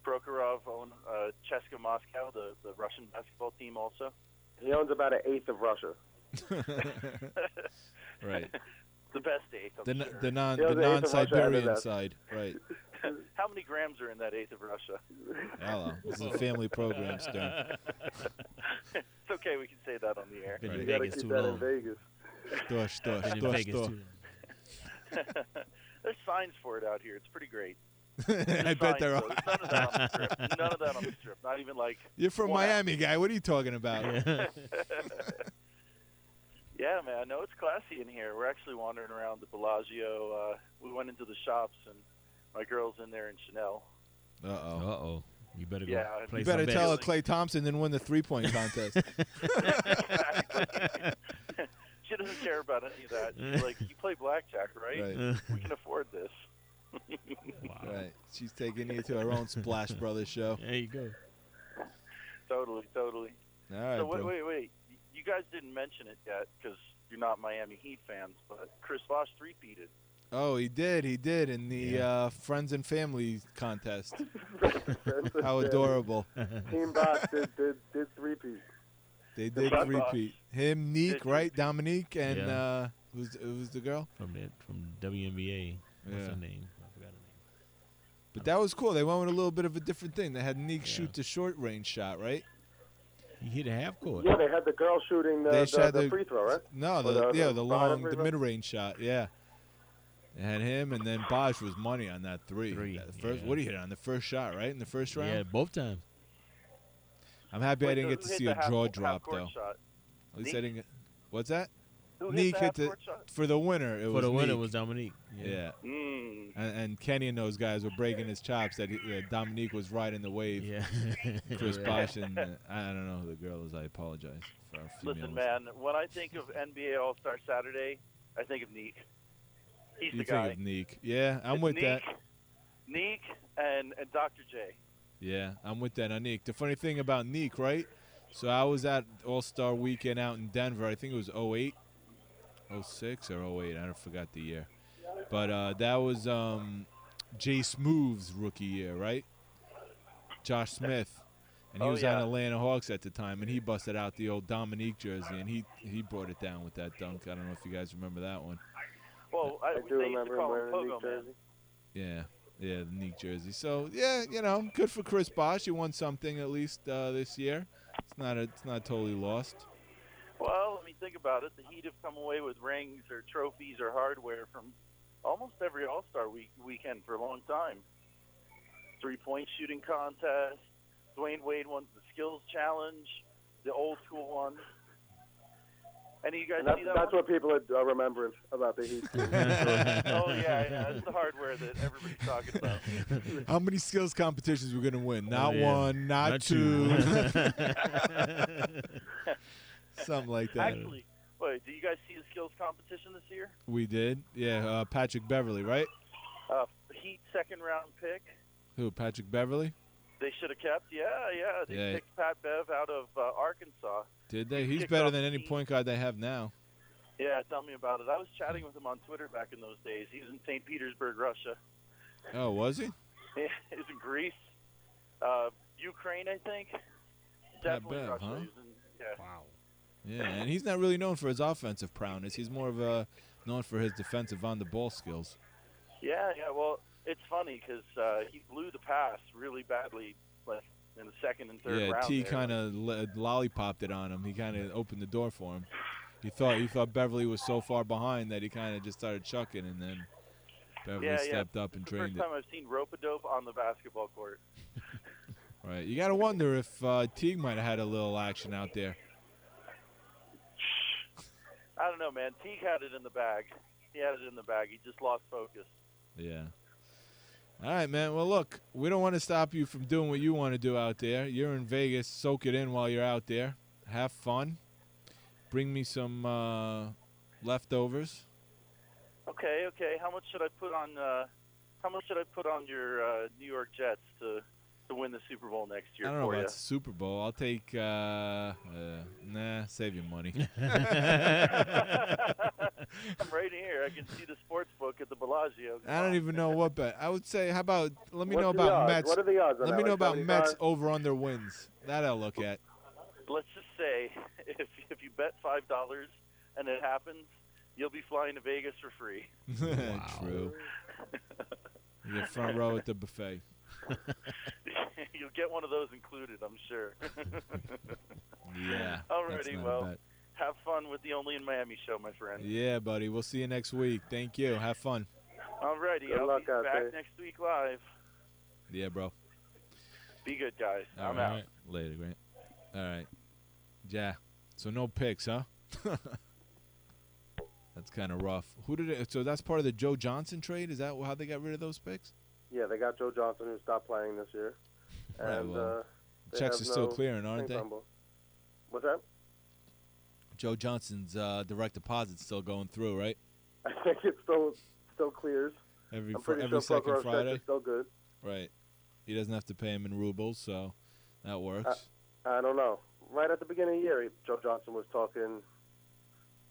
Prokhorov own uh, Cheska Moscow, the, the Russian basketball team, also? He owns about an eighth of Russia. Right. The best eighth, I'm The, sure. the non He the owns an eighth of Russia and non-Siberian side. Right. How many grams are in that eighth of Russia? Hello. This is a family program, Stern. it's okay, we can say that on the air. Been Right. in Vegas too that long. in Vegas. Stush, stush, Been in stush, Vegas stush. too. There's signs for it out here. It's pretty great. I bet signs there are. None of that on the strip. None of that on the strip. Not even like. You're from one Miami, guy. What are you talking about? Yeah, man. No, it's classy in here. We're actually wandering around the Bellagio. Uh, we went into the shops, and my girl's in there in Chanel. Uh oh. Uh oh. You better go Yeah, play You better bets. tell her Klay Thompson didn't win the three point contest. she doesn't care about any of that. She's like, "You play blackjack, right? Right. We can afford this." wow. right. She's taking you to her own Splash Brothers show. There you go. Totally, totally. All right, so wait, bro. wait, wait. Y- You guys didn't mention it yet because you're not Miami Heat fans, but Chris Bosh three-peated. Oh, he did. He did in the uh, friends and family contest. How adorable. Team Boss did did did three piece. They did Buck repeat. Him, Neek, right? Dominique, and Yeah. uh, who's who's the girl? From the from WNBA. What's Yeah. her name? I forgot her name. But that was cool. They went with a little bit of a different thing. They had Neek shoot the short range shot, right? He hit a half court. Yeah, they had the girl shooting the, They the, shot the the- free throw, right? No, Or the, yeah, the behind long, the mid range shot. Yeah. They had him, and then Bosh was money on that three. Three, That first, yeah. What did he hit on the first shot? Right in the first round. Yeah, both times. I'm happy I didn't get to see a half- draw half drop though. shot? At least I didn't. Get, what's that? Who hit Neek the hit the shot? for the winner. It For was the winner Neek. was Dominique. Yeah. Mm. And, and Kenny and those guys were breaking his chops that he, uh, Dominique was riding the wave. Yeah. Chris Yeah. Bosh and uh, I don't know who the girl is. I apologize for our female. Listen, man. When I think of NBA All Star Saturday, I think of Neek. He's You the think guy. of Neek? Yeah, I'm It's with Neek, that. Neek and and Dr. J. Yeah, I'm with that on Neek. The funny thing about Neek, right? So I was at All Star Weekend out in Denver. I think it was 08, 06 or 08. I forgot the year. But uh, that was um, Jay Smooth's rookie year, right? Josh Smith. And he Oh, was yeah. on Atlanta Hawks at the time, and he busted out the old Dominique jersey, and he he brought it down with that dunk. I don't know if you guys remember that one. Well, I, I do they used remember to him call him wearing a Pogo Neek jersey. Yeah, yeah, the Neek jersey. So yeah, you know, good for Chris Bosh. He won something at least uh, this year. It's not a, it's not totally lost. Well, I mean, think about it. The Heat have come away with rings or trophies or hardware from almost every All Star week weekend for a long time. Three point shooting contest, Dwyane Wade won the skills challenge, the old school one. Any of you guys And that's, see that that's one? what people are uh, remembering about the Heat. oh yeah, yeah, it's the hardware that everybody's talking about. How many skills competitions we're gonna win? Not yeah. one, not, Not two. two. Something like that. Actually, wait, did you guys see the skills competition this year? we did. Yeah, uh, Patrick Beverley, right? Uh, Heat second round pick. Who? Patrick Beverley? They should have kept. Yeah, yeah. They Yeah. picked Pat Bev out of uh, Arkansas. Did they? He's better than any point guard they have now. Yeah, tell me about it. I was chatting with him on Twitter back in those days. He's in St. Petersburg, Russia. Oh, was he? Yeah, He's in Greece, uh, Ukraine, I think. Pat Definitely Bev, Russia. huh? In, yeah. Wow. Yeah, and he's not really known for his offensive prowess. He's more of a known for his defensive on the ball skills. Yeah, yeah. Well, it's funny because uh, he blew the pass really badly, like in the second and third yeah, round. T kind of lollipopped it on him. He kind of opened the door for him. He thought he thought Beverley was so far behind that he kind of just started chucking, and then Beverley yeah, stepped yeah. up and it's the trained first it. time I've seen rope a dope on the basketball court. Right. You got to wonder if uh, Teague might have had a little action out there. I don't know, man. Teague had it in the bag. He had it in the bag. He just lost focus. Yeah. All right, man. Well, look, we don't want to stop you from doing what you want to do out there. You're in Vegas. Soak it in while you're out there. Have fun. Bring me some uh, leftovers. Okay, okay. How much should I put on? Uh, how much should I put on your uh, New York Jets to to win the Super Bowl next year I don't know about you? the Super Bowl. I'll take. Uh, uh, nah, save your money. I'm right here. I can see the sports book at the Bellagio. I don't even know what bet. I would say, how about let me What's know about odds? Mets. What are the odds Let me know about Mets 75? over under wins. That I'll look at. Let's just say if if you bet five dollars and it happens, you'll be flying to Vegas for free. True. You get front row at the buffet. You'll get one of those included, I'm sure. Yeah, that's Alrighty, well, have fun with the Only in Miami show, my friend. Yeah, buddy. We'll see you next week. Thank you. Have fun. Alrighty, Good I'll luck be out back there. next week live. Yeah, bro. Be good, guys. All I'm right. out. Later, Grant. All right. Yeah. So no picks, huh? that's kind of rough. Who did it? So that's part of the Joe Johnson trade. Is that how they got rid of those picks? Yeah, they got Joe Johnson who stopped playing this year. Right, And well, uh, checks are still clearing, aren't they? What's that? Joe Johnson's uh, direct deposit still going through, right? I think it still still clears. Every I'm fr- pretty every sure second Friday. still good. Right. He doesn't have to pay him in rubles, so that works. I don't know. Right at the beginning of the year, he- Joe Johnson was talking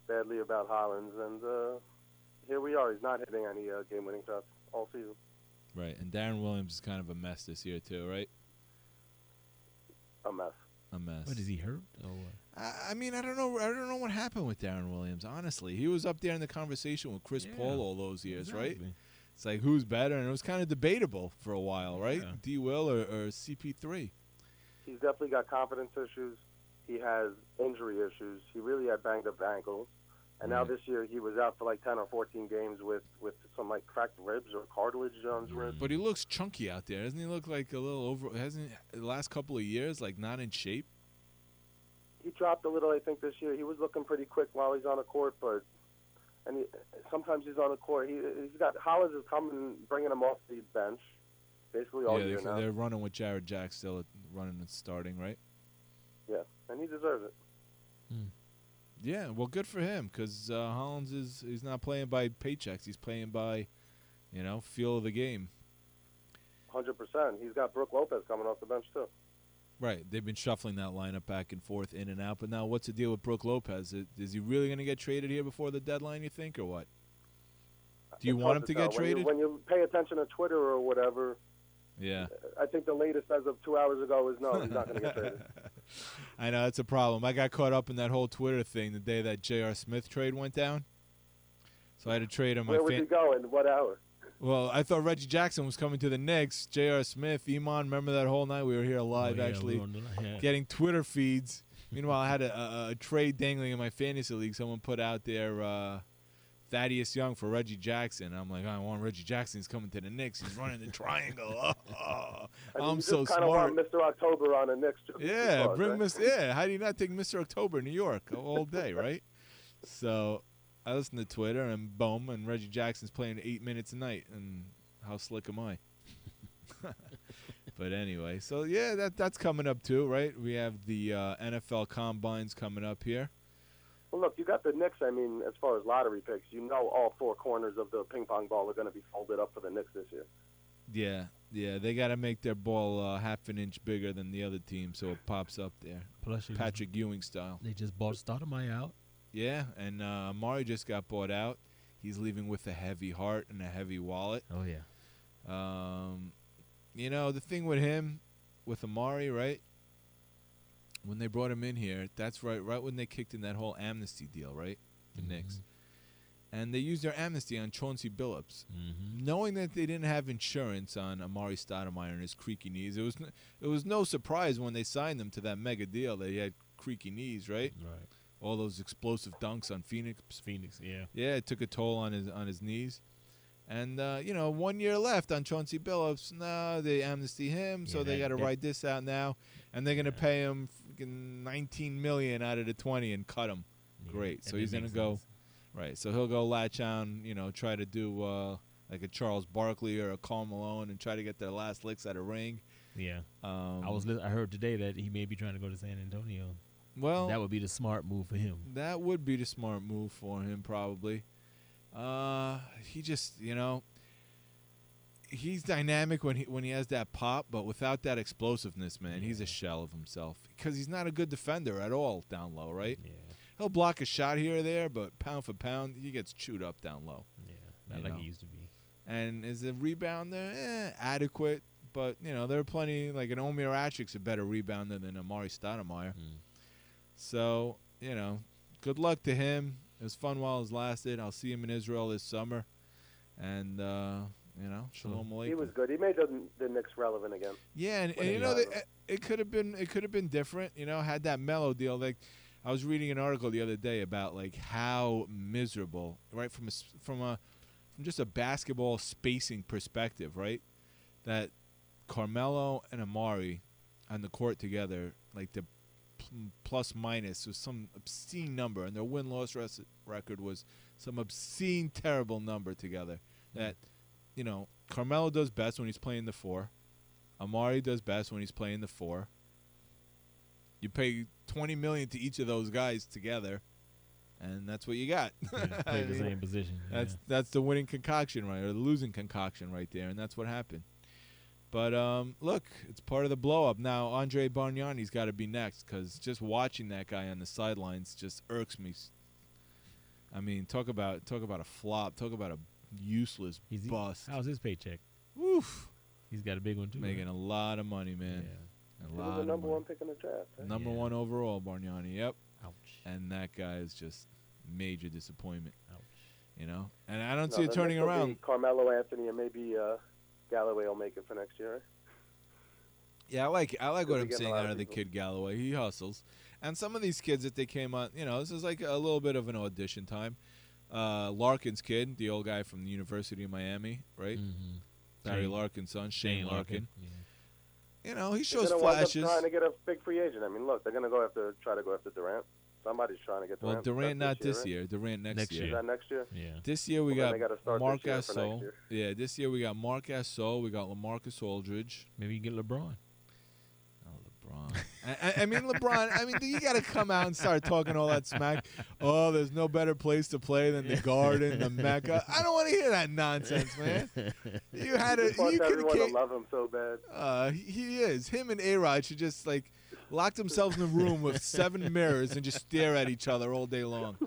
badly about Hollins, and uh, here we are. He's not hitting any uh, game-winning shots all season. Right. And Deron Williams is kind of a mess this year too, right? A mess. A mess. What is he hurt? Oh, what? I, I mean, I don't know. I don't know what happened with Deron Williams. Honestly, he was up there in the conversation with Chris Yeah, Paul all those years, right? It's like who's better, and it was kind of debatable for a while, right? Yeah. D. Will or, or CP3. He's definitely got confidence issues. He has injury issues. He really had banged up ankles. And now mm-hmm. this year he was out for like 10 or 14 games with, with some like cracked ribs or cartilage on his ribs. But he looks chunky out there, doesn't he? Look like a little over. Hasn't he, the last couple of years like not in shape? He dropped a little, I think, this year. He was looking pretty quick while he's on the court, but and he, sometimes he's on the court. He, he's got Hollins is coming, bringing him off the bench, basically all yeah, year they, now. they're running with Jarrett Jack still running and starting, right? Yeah, and he deserves it. Hmm. Yeah, well, good for him because uh, Hollins is he's not playing by paychecks. He's playing by, you know, feel of the game. Hundred percent. He's got Brook Lopez coming off the bench too. Right. They've been shuffling that lineup back and forth, in and out. But now, what's the deal with Brook Lopez? Is, is he really going to get traded here before the deadline? You think, or what? Do you It's want him to get when traded? You, when you pay attention to Twitter or whatever, yeah. I think the latest as of two hours ago is no, he's not going to get traded. I know that's a problem. I got caught up in that whole Twitter thing the day that J.R. Smith trade went down. So I had to trade him. Where was he going? What hour? Well, I thought Reggie Jackson was coming to the Knicks. J.R. Smith, Iman. Remember that whole night we were here live, Oh, yeah, we actually, were on the li- yeah. getting Twitter feeds. Meanwhile, I had a, a, a trade dangling in my fantasy league. Someone put out there uh, Thaddeus Young for Reggie Jackson. I'm like, I want Reggie Jackson. He's coming to the Knicks. He's running the triangle. Oh, I mean, I'm so just kind of want Mr. October on the Knicks. Yeah, bring right? Mr. Yeah, how do you not take Mr. October in New York all day, right? So I listen to Twitter and boom, and Reggie Jackson's playing eight minutes a night, and how slick am I? but anyway, so yeah, that that's coming up too, right? We have the uh, NFL combines coming up here. Well, look, you got the Knicks. I mean, as far as lottery picks, you know all four corners of the ping pong ball are going to be folded up for the Knicks this year. Yeah, yeah, they got to make their ball uh, half an inch bigger than the other team, so it pops up there. Plus, you just- Patrick Ewing style. They just bought Stoudemire out. Yeah, and uh, Amar'e just got bought out. He's leaving with a heavy heart and a heavy wallet. Oh yeah. Um, you know the thing with him, with Amar'e, right? When they brought him in here, that's right. Right when they kicked in that whole amnesty deal, right? The Knicks, and they used their amnesty on Chauncey Billups, knowing that they didn't have insurance on Amar'e Stoudemire and his creaky knees. It was n- it was no surprise when they signed him to that mega deal that he had creaky knees, right? Right. All those explosive dunks on Phoenix. Phoenix, yeah. Yeah, it took a toll on his on his knees. And uh, you know, one year left on Chauncey Billups. No, they amnesty him, so Yeah, they got to write this out now, and they're gonna pay him 19 million out of the 20 and cut him. Great. So he's gonna go, sense. right? So he'll go latch on, you know, try to do uh, like a Charles Barkley or a Karl Malone and try to get their last licks at a ring. Yeah. Um, I was. Li- I heard today that he may be trying to go to San Antonio. Well, that would be the smart move for him. That would be the smart move for him, probably. Uh, he just, you know, he's dynamic when he when he has that pop, but without that explosiveness, man, he's a shell of himself because he's not a good defender at all down low, right? Yeah. He'll block a shot here or there, but pound for pound, he gets chewed up down low. Yeah, not like know. he used to be. And is the rebounder eh, adequate? But you know there are plenty like an Omer Asik's a better rebounder than Amar'e Stoudemire. Hmm. So you know, good luck to him. It was fun while it lasted. I'll see him in Israel this summer, and uh, you know, shalom aleichem. He was good. He made the, the Knicks relevant again. Yeah, and, and you know, got they, it could have been it could have been different. You know, had that mellow deal. Like, I was reading an article the other day about like how miserable, right, from a s- from a from just a basketball spacing perspective, right, that Carmelo and Amar'e on the court together, like the plus minus was some obscene number, and their win loss record was some obscene terrible number together. Hmm. That you know, Carmelo does best when he's playing the four. Amar'e does best when he's playing the four. You pay twenty million to each of those guys together, and that's what you got. Play- play the mean, same position, That's yeah. that's the winning concoction, right, or the losing concoction, right there, and that's what happened. But um, look, it's part of the blow up. Now Andre Bargnani's got to be next because just watching that guy on the sidelines just irks me. I mean, talk about talk about a flop. Talk about a useless He's bust. How's his paycheck? Woof. He's got a big one too. right? Making a lot of money, man. A He lot was the number one pick in the draft. huh? Number one overall, Bargnani. Yep. Ouch. And that guy is just major disappointment. Ouch. You know, and I don't No, see it turning around. be Carmelo Anthony and maybe uh, Galloway will make it for next year. Yeah, I like I like what I'm seeing out of of the kid Galloway. He hustles, and some of these kids that they came on, you know, this is like a little bit of an audition time. Uh, Larkin's kid, the old guy from the University of Miami, right? Mm-hmm. Barry Shane- Larkin's son, Shane, Shane Larkin. Larkin, You know, he They're shows gonna wind up trying to get a big free agent. I mean, look, they're going to go after try to go after Durant. Somebody's trying to get Durant. Well, Durant. Durant not this year. Durant next, Next year. Is that next year? Yeah. This year we Well, got they gotta start Mark this year for next Gasol. Yeah, this year we got Marc Gasol. We got Lamarcus Aldridge. Maybe you get LeBron. LeBron. I, I- mean, LeBron. I mean, you got to come out and start talking all that smack. Oh, there's no better place to play than the Garden, the Mecca. I don't want to hear that nonsense, man. You had a you everyone to love him so bad. Uh, he- is. Him and A Rod should just like lock themselves in a room with seven mirrors and just stare at each other all day long.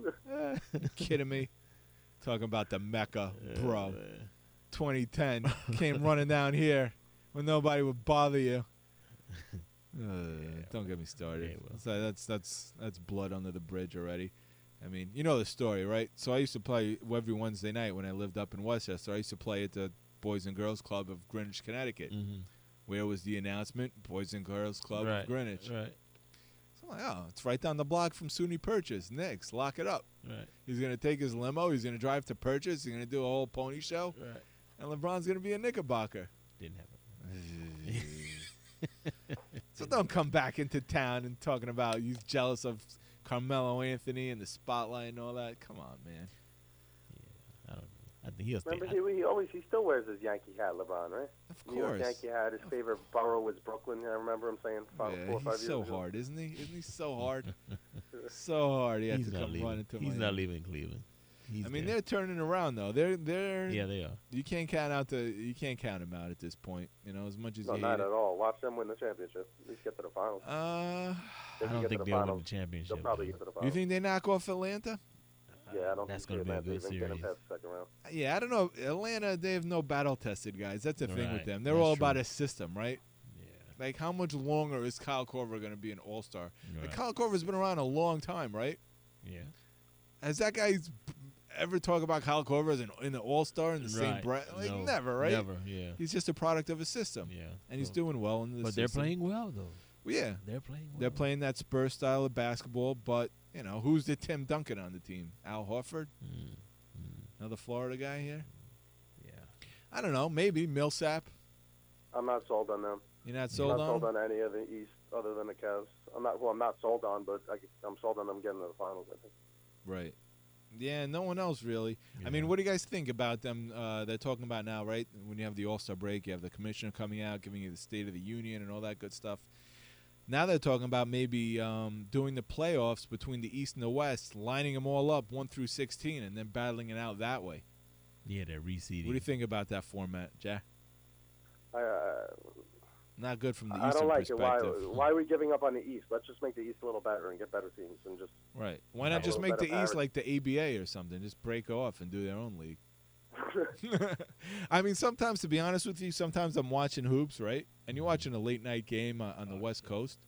you kidding me? Talking about the Mecca, bro. 2010 came running down here when nobody would bother you. Uh, don't get me started. So that's that's that's blood under the bridge already. I mean, you know the story, right? So I used to play every Wednesday night when I lived up in Westchester. I used to play at the Boys and Girls Club of Greenwich, Connecticut. Mhm. Where was the announcement? Boys and Girls Club Right, of Greenwich. right. So I'm like, oh, it's right down the block from SUNY Purchase. Knicks, lock it up. Right. He's gonna take his limo. He's gonna drive to Purchase. He's gonna do a whole pony show. Right. And LeBron's gonna be a Knickerbocker. Didn't happen. so don't come back into town and talking about you jealous of Carmelo Anthony and the spotlight and all that. Come on, man. I don't. I think he'll stay. Remember, he, he always he still wears his Yankee hat, LeBron, right? Of New York course. Yankee hat. His favorite borough was Brooklyn. I remember him saying five, Yeah, four or five he's years so ago. hard, isn't he? Isn't he so hard? so hard. He had He's to not come leaving. running to He's Miami. not leaving Cleveland. He's I mean, there. they're turning around though. They're they're Yeah, they are. You can't count out the you can't count them out at this point. You know, as much as No, you not hate at it. all. Watch them win the championship. At least get to the finals. Uh, I don't think the they'll win the championship. They'll probably get to the finals. You think they knock off Atlanta? Yeah, I don't That's think gonna be a Atlanta good even getting series. past the second round. Yeah, I don't know. Atlanta, they have no battle tested guys. That's the thing with them. They're that's all about a system, right? Yeah. Like, how much longer is Kyle Korver going to be an All Star? Like, Kyle Korver's been around a long time, right? Yeah. Has that guy ever talk about Kyle Korver as an, in the All Star in the same breath? Like, No, never, right? never, yeah. He's just a product of a system. Yeah. And he's So- doing well in the But they're playing well though. Well, yeah. They're playing well. They're playing that Spurs style of basketball, but you know who's the Tim Duncan on the team? Al Horford, mm-hmm. another Florida guy here. Yeah, I don't know. Maybe Millsap. I'm not sold on them. You're not I'm not on. sold on any of the East other than the Cavs. I'm not. Well, I'm not sold on, but I, am sold on them getting to the finals. I think. Right. Yeah, no one else really. I mean, what do you guys think about them? Uh, they're talking about now, right? When you have the All Star break, you have the commissioner coming out, giving you the State of the Union and all that good stuff. Now they're talking about maybe um, doing the playoffs between the East and the West, lining them all up one through sixteen, and then battling it out that way. Yeah, they're reseeding. What do you think about that format, Jack? I, uh, Not good from the East. I Eastern don't like it. Why? Why are we giving up on the East? Let's just make the East a little better and get better teams and just. Right. Why not just make the East like the ABA or something? Just break off and do their own league. I mean, sometimes to be honest with you, sometimes I'm watching hoops, right? And you're watching a late night game uh, on the West Coast.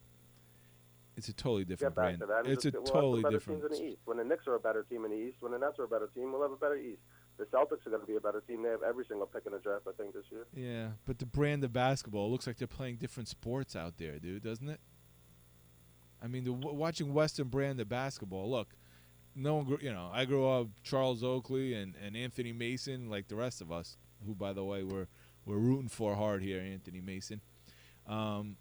It's a totally different Get back brand. to that. and It's a we'll totally have some better different. teams in the East. When the Knicks are a better team in the East, when the Nets are a better team, we'll have a better East. The Celtics are going to be a better team. They have every single pick in the draft, I think, this year. Yeah, but the brand of basketball looks like they're playing different sports out there, dude, doesn't it? I mean, the, watching Western brand of basketball. Look, no one, grew, you know, I grew up Charles Oakley and, and Anthony Mason, like the rest of us, who, by the way, we're we're rooting for hard here, Anthony Mason. Um,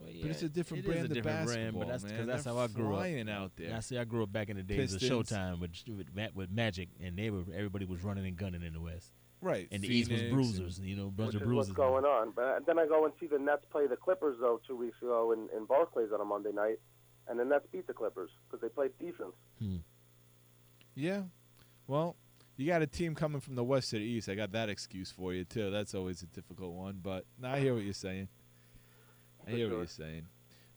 but it's a different it is brand a different of brand, basketball, but that's man. that's They're how I grew up. flying out there. And I see, I grew up back in the days Pistons. of Showtime with with, with Magic, and they were everybody was running and gunning in the West. Right, And the East was bruisers, and- you know, a bunch Which of is bruisers. what's going on. But then I go and see the Nets play the Clippers, though, two weeks ago in, in Barclays on a Monday night. And the Nets beat the Clippers because they played defense. Hmm. Yeah. Well, you got a team coming from the west to the east. I got that excuse for you too. That's always a difficult one, but no, I hear what you're saying. I For hear what sure. you're saying.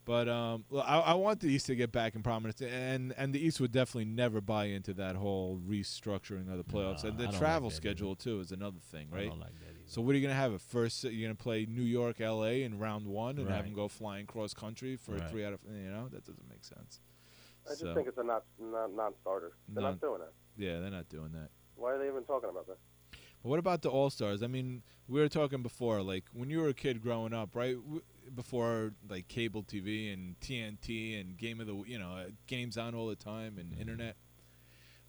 But um, look, I, I want the East to get back in prominence, and and the East would definitely never buy into that whole restructuring of the playoffs, No, and the don't like travel that schedule too is another thing, I right? don't like that either. So what are you gonna have? At first, you're gonna play New York, L.A. in round one, and have them go flying cross country for Right. three out of you know that doesn't make sense. I just think it's a not, not, non-starter. They're Non- not doing it. Yeah, they're not doing that. Why are they even talking about that? But what about the All Stars? I mean, we were talking before, like when you were a kid growing up, right? Before like cable TV and TNT and Game of the, you know, uh, games on all the time and internet.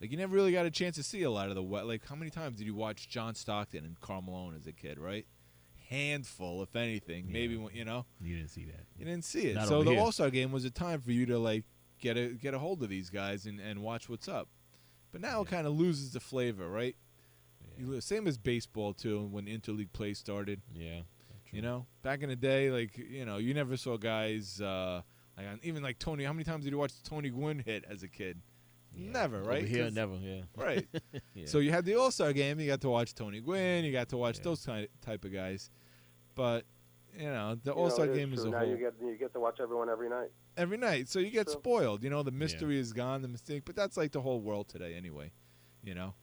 Like you never really got a chance to see a lot of the what. Like how many times did you watch John Stockton and Karl Malone as a kid, right? Handful, if anything. Maybe you know. You didn't see that. You didn't see it. Not so the. All Star game was a time for you to like get a get a hold of these guys and, and watch what's up. But now it kind of loses the flavor, right? You same as baseball too. When interleague play started, Yeah. You know, back in the day, like you know, you never saw guys uh, like even like Tony. How many times did you watch Tony Gwynn hit as a kid? Never, right? Over here, 'Cause- never, yeah. Right. Yeah. So you had the All Star game. You got to watch Tony Gwynn. You got to watch those ty- type of guys. But you know, the All Star it game is true. a now whole you get you get to watch everyone every night. every night. So you get True. spoiled. You know, the mystery is gone, the mistake. But that's like the whole world today, anyway. You know,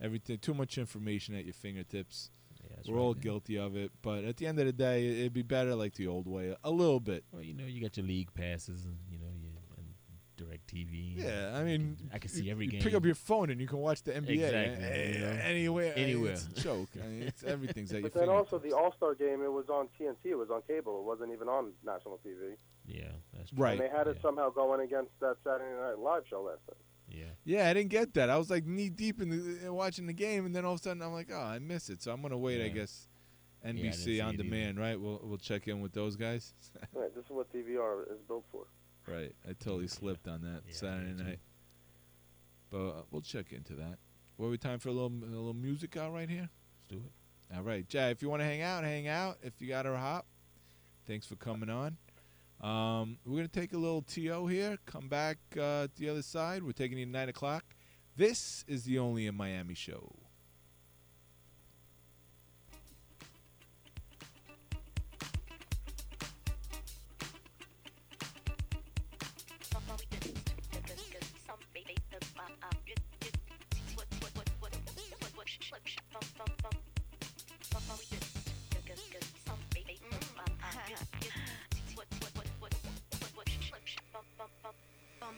everything. Too much information at your fingertips. That's We're right, all yeah. guilty of it. But at the end of the day, it'd be better like the old way, a little bit. Well, you know, you got your league passes, and you know, you, and Direct TV. Yeah, I mean, I can see every you game. Pick up your phone and you can watch the NBA Exactly, a- you know. anywhere. Anywhere. It's a joke. I mean, it's everything's at your But then also the All Star game, it was on TNT. It was on cable. It wasn't even on national TV. Yeah, that's Right. And they had it somehow going against that Saturday Night Live show last night. Yeah. Yeah, I didn't get that. I was like knee deep in the, in watching the game, and then all of a sudden I'm like, oh, I miss it. So I'm gonna wait. I Yeah. guess I didn't NBC see on it either. demand, right? We'll we'll check in with those guys. Right, this is what DVR is built for. right. I totally slipped on that Saturday night, but uh, we'll check into that. What we time for a little a little music out right here? Let's do it. All right, Jay. If you want to hang out, hang out. If you got to hop, thanks for coming on. Um, we're gonna take a little to here. Come back uh, the other side. We're taking you to nine o'clock. This is the Only in Miami show.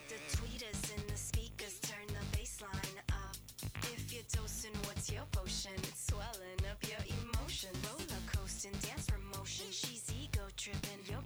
The tweeters in the speakers, turn the bass line up. If you're dosing, what's your potion? It's swelling up your emotion. Roller coasting, dance promotion. She's ego tripping, you're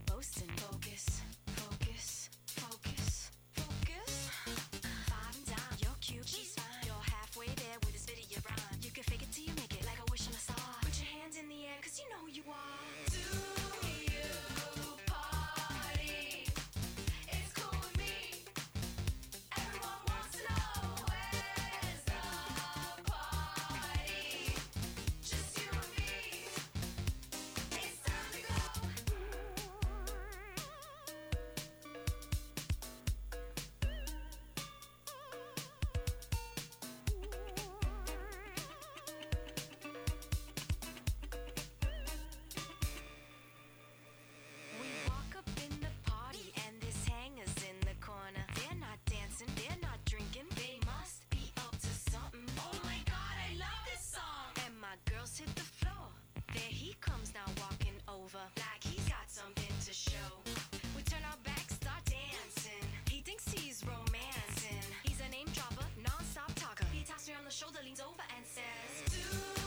shoulder, leans over and says,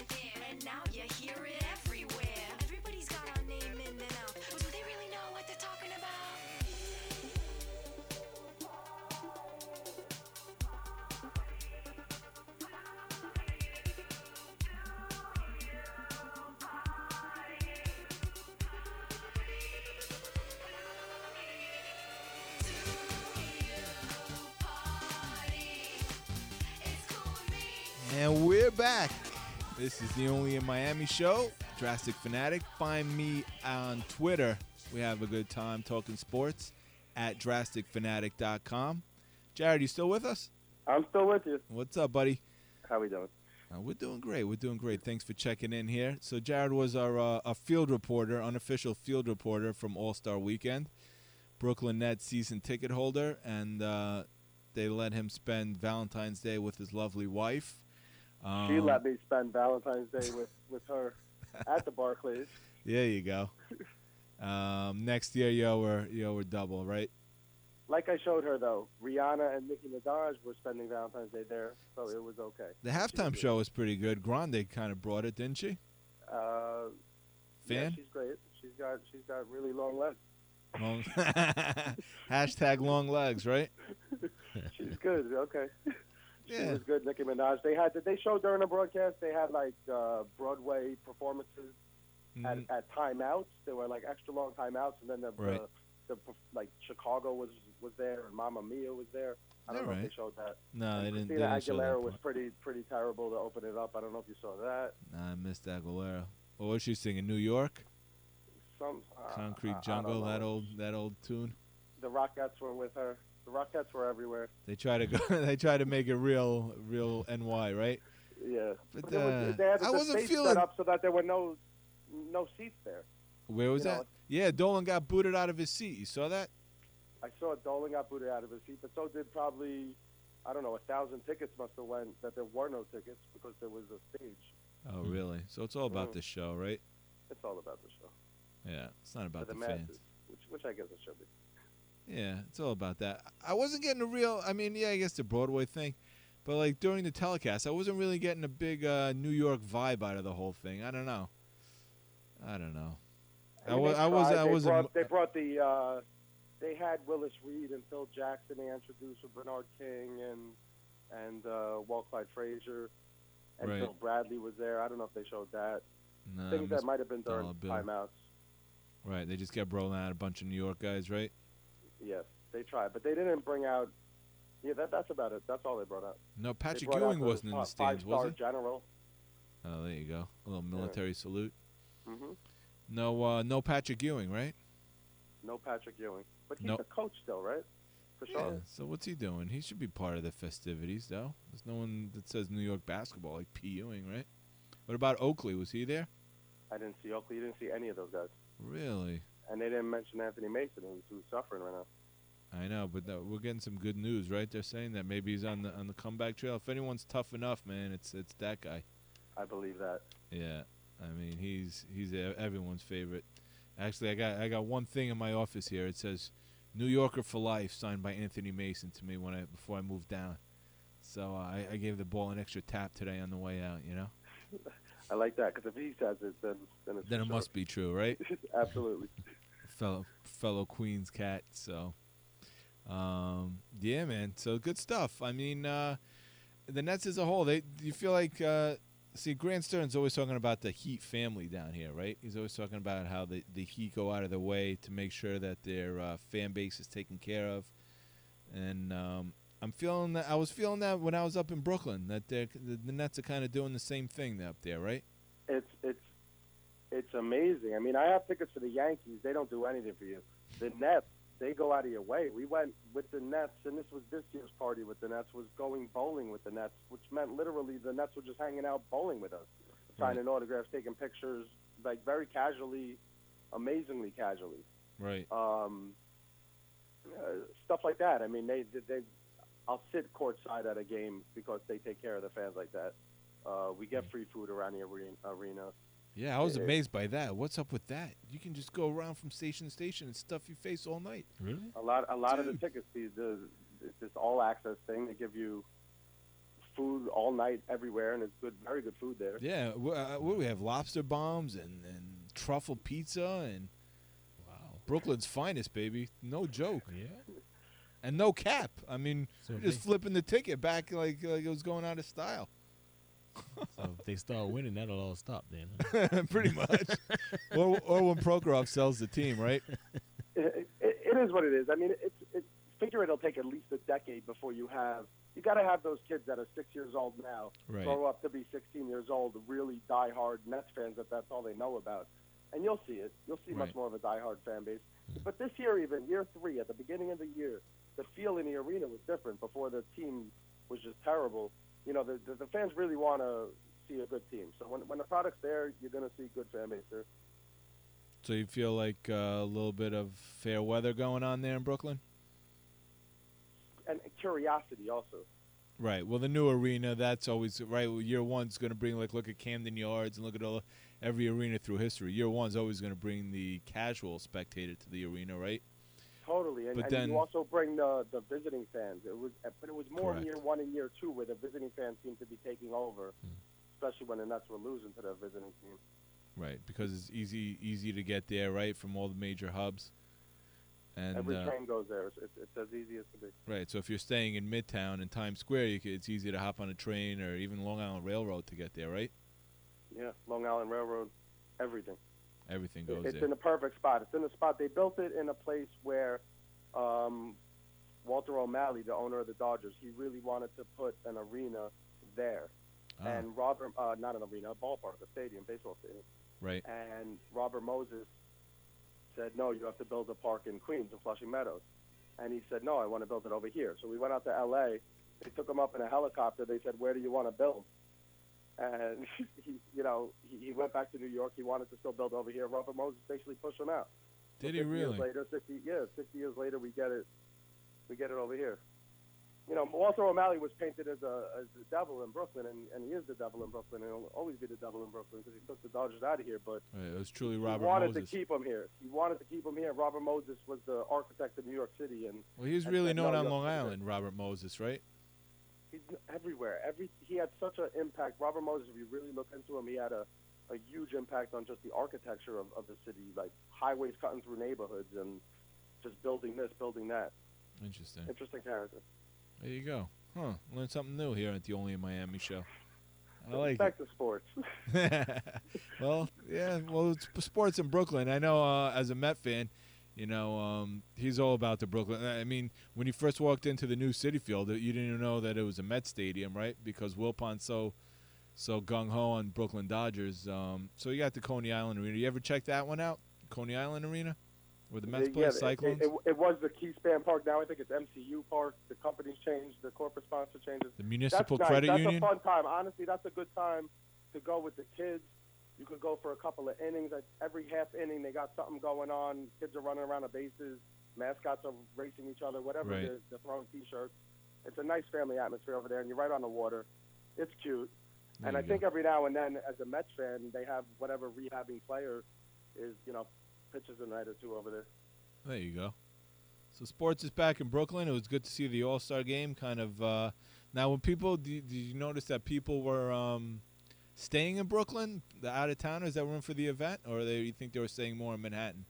it, and now you hear it everywhere. Everybody's got our name in and out, but do they really know what they're talking about? And we're back. This is the Only in Miami show. Drastic Fanatic. Find me on Twitter. We have a good time talking sports at drasticfanatic.com. Jared, you still with us? I'm still with you. What's up, buddy? How we doing? Uh, we're doing great. We're doing great. Thanks for checking in here. So Jared was our uh, a field reporter, unofficial field reporter from All Star Weekend. Brooklyn Nets season ticket holder, and uh, they let him spend Valentine's Day with his lovely wife. Um, she let me spend Valentine's Day with, with her at the Barclays. There you go. Um, next year, yo, we're yo, we're double, right? Like I showed her though, Rihanna and Nicki Minaj were spending Valentine's Day there, so it was okay. The halftime show was pretty good. Grande kind of brought it, didn't she? Uh, yeah, Fan? she's great. She's got she's got really long legs. Long Hashtag long legs, right? She's good. Okay. She Yeah. was good. Nicki Minaj. They had. Did they show during the broadcast? They had like uh, Broadway performances at, Mhm. at timeouts. There were like extra long timeouts, and then the, Right. the, the like Chicago was was there, and Mamma Mia was there. I don't know if they showed that. No, they didn't- they Christina didn't show that Aguilera was pretty pretty terrible to open it up. I don't know if you saw that. Nah, I missed Aguilera. What was she singing? New York? something. Uh, Concrete Jungle, that old that old tune. The Rockettes were with her. The Rockettes were everywhere. They try to go. they try to make it real, real NY, right? Yeah. But, was- uh, they had I wasn't feeling- set up so that there were no no seats there. Where was You know, that? Yeah, Dolan got booted out of his seat. You saw that? I saw Dolan got booted out of his seat, but so did probably, I don't know, a thousand tickets must have went that there were no tickets because there was a stage. Oh, really? So it's all about Mm. the show, right? It's all about the show. Yeah, it's not about For the, the fans. which, which I guess it should be. Yeah, it's all about that. I wasn't getting a real. I mean, yeah, I guess the Broadway thing, but like during the telecast, I wasn't really getting a big uh, New York vibe out of the whole thing. I don't know. I don't know. I, mean, I was. I they was. Brought, they brought the. Uh, they had Willis Reed and Phil Jackson. They introduced with Bernard King and and uh, Walt Clyde Frazier, and Right. Bill Bradley was there. I don't know if they showed that. Nah, Things that might have been during timeouts. Right, they just kept rolling out a bunch of New York guys, right? Yes, they tried, but they didn't bring out. Yeah, that, that's about it. That's all they brought out. No, Patrick Ewing wasn't in the stands, was he? general. Oh, there you go. A little military salute. hmm No, uh, no Patrick Ewing, right? No Patrick Ewing, but he's Nope. the coach still, right? For sure. Yeah. So what's he doing? He should be part of the festivities, though. There's no one that says New York basketball like P. Ewing, right? What about Oakley? Was he there? I didn't see Oakley. You didn't see any of those guys, Really? And they didn't mention Anthony Mason, who's, who's suffering right now. I know, but we're getting some good news, right? They're saying that maybe he's on the on the comeback trail. If anyone's tough enough, man, it's it's that guy. I believe that. Yeah, I mean he's he's everyone's favorite. Actually, I got I got one thing in my office here. It says New Yorker for life, signed by Anthony Mason to me when I before I moved down. So uh, I, I gave the ball an extra tap today on the way out. You know, I like that because if he says it, then then it's then it sure. must be true, right? Absolutely. fellow fellow Queens cat. So, um, yeah, man. So good stuff. I mean, uh, the Nets as a whole, they you feel like uh, see Grant Stern's always talking about the Heat family down here, right? He's always talking about how the the Heat go out of their way to make sure that their uh, fan base is taken care of, and um, I'm feeling that I was feeling that when I was up in Brooklyn that the, the Nets are kind of doing the same thing up there, right? It's it's it's amazing. I mean, I have tickets for the Yankees. They don't do anything for you. The Nets, they go out of your way. We went with the Nets, and this was this year's party with the Nets. Was going bowling with the Nets, which meant literally the Nets were just hanging out bowling with us, signing autographs, taking pictures, like very casually, amazingly casually. Right. Um, uh, stuff like that. I mean, they, they they I'll sit courtside at a game because they take care of the fans like that. Uh, we get free food around the arena. arena. Yeah, I was It- amazed by that. What's up with that? You can just go around from station to station and stuff your face all night. Really? A lot, a lot of the tickets, the, the it's this all access thing. They give you food all night everywhere, and it's good, very good food there. Yeah, uh, what do we have? Lobster bombs and, and truffle pizza and wow, Brooklyn's finest, baby. No joke. Yeah. And no cap. I mean, So you're just they- flipping the ticket back like like it was going out of style. So if they start winning, that'll all stop then. huh? Pretty much. or, or when Prokhorov sells the team, right? It, it, it is what it is. I mean, it's it's figure it'll take at least a decade before you have. You got to have those kids that are six years old now Right. grow up to be 16 years old, really diehard Nets fans that that's all they know about, and you'll see it. You'll see much more of a diehard fan base. Mm. But this year, even year three, at the beginning of the year, the feel in the arena was different. Before the team was just terrible. You know, the the, the fans really want to see a good team. So when when the product's there, you're going to see good fan base there. So you feel like uh, a little bit of fair weather going on there in Brooklyn? And curiosity also. Right. Well, the new arena, that's always right. Year one's going to bring like look at Camden Yards and look at all every arena through history. Year one's always going to bring the casual spectator to the arena, right? Totally, and, But and then- you also bring the the visiting fans. It was, but it was more Correct. in year one and year two where the visiting fans seemed to be taking over, especially when the Nets were losing to the visiting team. Right, because it's easy easy to get there, right, from all the major hubs. And Every uh, train goes there. It's, it's, as easy as can be. right, so if you're staying in Midtown and Times Square, you could, it's easy to hop on a train or even Long Island Railroad to get there, right? Yeah, Long Island Railroad, everything. Everything goes it's there. in the perfect spot. It's in a spot. They built it in a place where um, Walter O'Malley, the owner of the Dodgers, he really wanted to put an arena there. Ah. And Robert, uh, not an arena, a ballpark, a stadium, baseball stadium. Right. And Robert Moses said, no, you have to build a park in Queens, in Flushing Meadows. And he said, no, I want to build it over here. So we went out to L.A. They took him up in a helicopter. They said, where do you want to build? And he, you know, he, he went back to New York. He wanted to still build over here. Robert Moses basically pushed him out. So Did he really? Years later, 60, yeah, 60 years later, we get it. We get it over here. You know, Walter O'Malley was painted as a as the devil in Brooklyn, and, and he is the devil in Brooklyn, and he'll always be the devil in Brooklyn because he took the Dodgers out of here. But it was truly Robert. he wanted Moses. to keep him here. He wanted to keep him here. Robert Moses was the architect of New York City, and well, he was really known on Long to keep it." Island, Robert Moses, right? He's everywhere. Every he had such an impact. Robert Moses, if you really look into him, he had a, a huge impact on just the architecture of, of the city, like highways cutting through neighborhoods and just building this, building that. Interesting. Interesting character. There you go. Huh. Learn something new here at the Only in Miami show. I like Back to sports. well, yeah. Well, it's sports in Brooklyn. I know uh, as a Met fan, you know, um, he's all about the Brooklyn. I mean, when you first walked into the new Citi Field, you didn't even know that it was a Met stadium, right? Because Wilpon's so so gung ho on Brooklyn Dodgers. Um, so you got the Coney Island Arena. You ever check that one out? Coney Island Arena, where the Mets Uh, play yeah, Cyclones. It, it, it was the Keyspan Park. Now I think it's MCU Park. The company's changed. The corporate sponsor changes. The Municipal that's nice. Credit that's a fun time. Honestly, that's a good time to go with the kids. You could go for a couple of innings. Every half inning, they got something going on. Kids are running around the bases. Mascots are racing each other. Whatever Right. it is, they're throwing T-shirts. It's a nice family atmosphere over there, and you're right on the water. It's cute. There and I you think every now and then, as a Mets fan, they have whatever rehabbing player is, you know, pitches a night or two over there. There you go. So sports is back in Brooklyn. It was good to see the All Star game. Kind of uh, now, when people did, did you notice that people were um, staying in Brooklyn, the out of towners that were in for the event, or they you think they were staying more in Manhattan?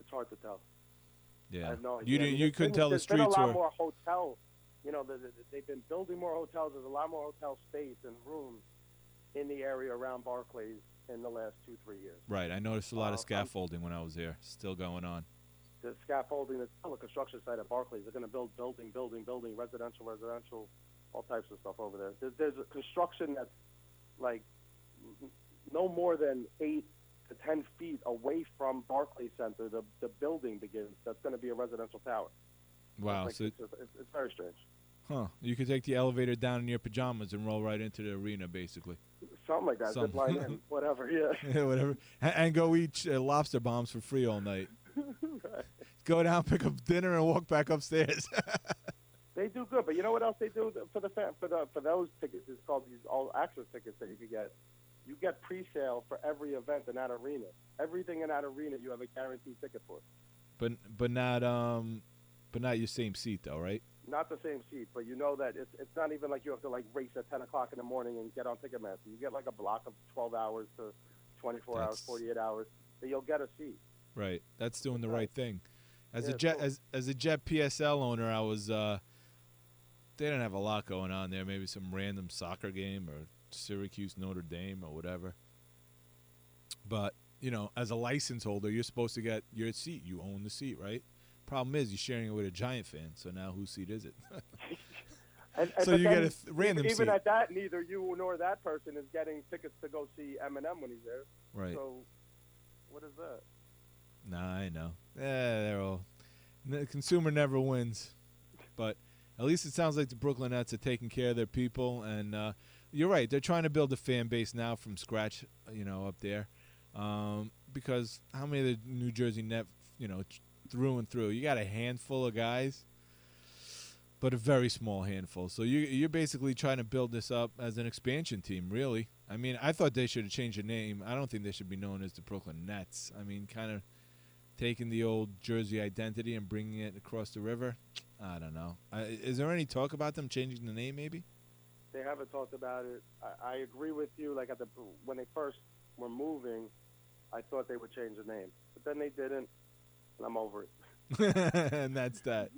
It's hard to tell. Yeah, I have no idea. you I mean, you couldn't been- tell the there's streets been a lot more hotel. You know, the, the, they've been building more hotels. There's a lot more hotel space and rooms in the area around Barclays in the last two, three years. Right, I noticed a lot Uh, of scaffolding when I was there. Still going on. The scaffolding, still a construction site at Barclays. They're going to build building, building, building, residential, residential, all types of stuff over there. There's, there's a construction that's like no more than eight to ten feet away from Barclays Center. The the building begins. That's going to be a residential tower. Wow. Like, So, it's, it's, it's very strange. huh? You could take the elevator down in your pajamas and roll right into the arena, basically. Something like that. Some- Zip line in, whatever. Yeah. yeah, whatever. And, and go eat uh, lobster bombs for free all night. Go down, pick up dinner, and walk back upstairs. They do good, but you know what else they do for the for the for those tickets? It's called these all access tickets that you can get. You get pre-sale for every event in that arena. Everything in that arena, you have a guaranteed ticket for. but but not um, but not your same seat though, right? Not the same seat, but you know that it's it's not even like you have to like race at 10 o'clock in the morning and get on Ticketmaster. You get like a block of 12 hours to 24 hours, 48 hours. That you'll get a seat. Right. That's doing the right thing. As Yeah, a jet cool. as as a jet PSL owner, I was uh, they didn't have a lot going on there. Maybe some random soccer game or Syracuse Notre Dame or whatever. But you know, as a license holder, you're supposed to get your seat. You own the seat, right? Problem is, you're sharing it with a Giant fan. So now, whose seat is it? And, and So you get a th- random even seat. at that, neither you nor that person is getting tickets to go see Eminem when he's there. Right. So, what is that? Nah, I know. Yeah, they're all. The consumer never wins, but at least it sounds like the Brooklyn Nets are taking care of their people, and uh, you're right. They're trying to build a fan base now from scratch. You know, up there, um, because how many of the New Jersey Net, you know, through and through, you got a handful of guys, but a very small handful. So you you're basically trying to build this up as an expansion team, really. I mean, I thought they should have changed the name. I don't think they should be known as the Brooklyn Nets. I mean, kind of taking the old Jersey identity and bringing it across the river. I don't know. I, is there any talk about them changing the name? Maybe. They haven't talked about it. I, I agree with you. Like at the when they first were moving, I thought they would change the name, but then they didn't, and I'm over it. and that's that.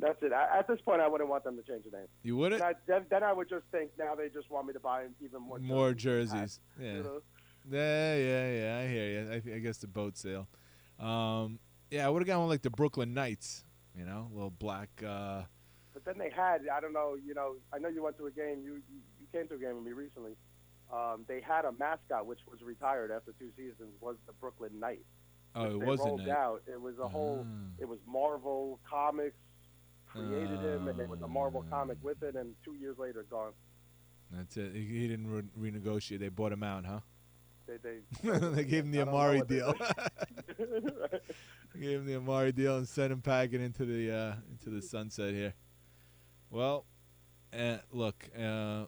That's it. I, at this point, I wouldn't want them to change the name. You wouldn't? I, then, then I would just think now they just want me to buy even more. More jerseys. You Yeah. know? Yeah, yeah, yeah. I hear you. I, I guess the boat sale. Um, yeah, I would have gone with like the Brooklyn Knights. You know, little black. Uh, But then they had, I don't know, you know, I know you went to a game. You you, you came to a game with me recently. Um, they had a mascot which was retired after two seasons. Was the Brooklyn Knight. Oh, it wasn't rolled it. out. It was a whole. It was Marvel Comics created him, and it was a Marvel comic with it. And two years later, gone. That's it. He, he didn't re- renegotiate. They bought him out, huh? They they, they gave him the I don't know Amar'e deal. gave him the Amar'e deal and sent him packing into the uh, into the sunset here. Well, uh, look, uh,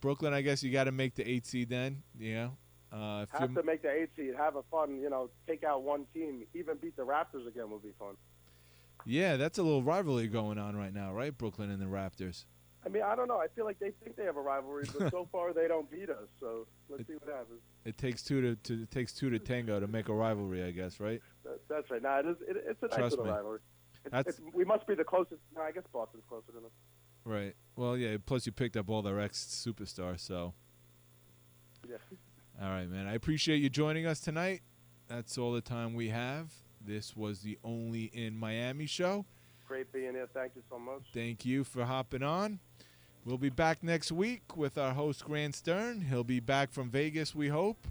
Brooklyn. I guess you got to make the eight seed then. Yeah. Uh, if have to make the eight seed. Have a fun. You know, take out one team. Even beat the Raptors again would be fun. yeah, that's a little rivalry going on right now, right? Brooklyn and the Raptors. I mean, I don't know. I feel like they think they have a rivalry, but so far they don't beat us. So let's see what happens. It takes two to, to it takes two to tango to make a rivalry, I guess, right? That, that's right. Nah, it is. It, it's a nice Trust little me. rivalry. It's, That's- it's, we must be the closest. No, I guess Boston's closer than us. Right. Well, yeah. Plus, you picked up all their ex superstars, so. Yeah. All right, man. I appreciate you joining us tonight. That's all the time we have. This was the Only in Miami show. Great being here. Thank you so much. Thank you for hopping on. We'll be back next week with our host, Grant Stern. He'll be back from Vegas, we hope.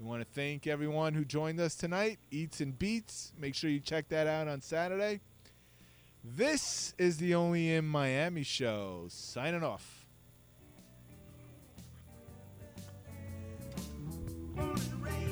We want to thank everyone who joined us tonight. Eats and Beats. Make sure you check that out on Saturday. This is the Only in Miami show. Signing off. Born and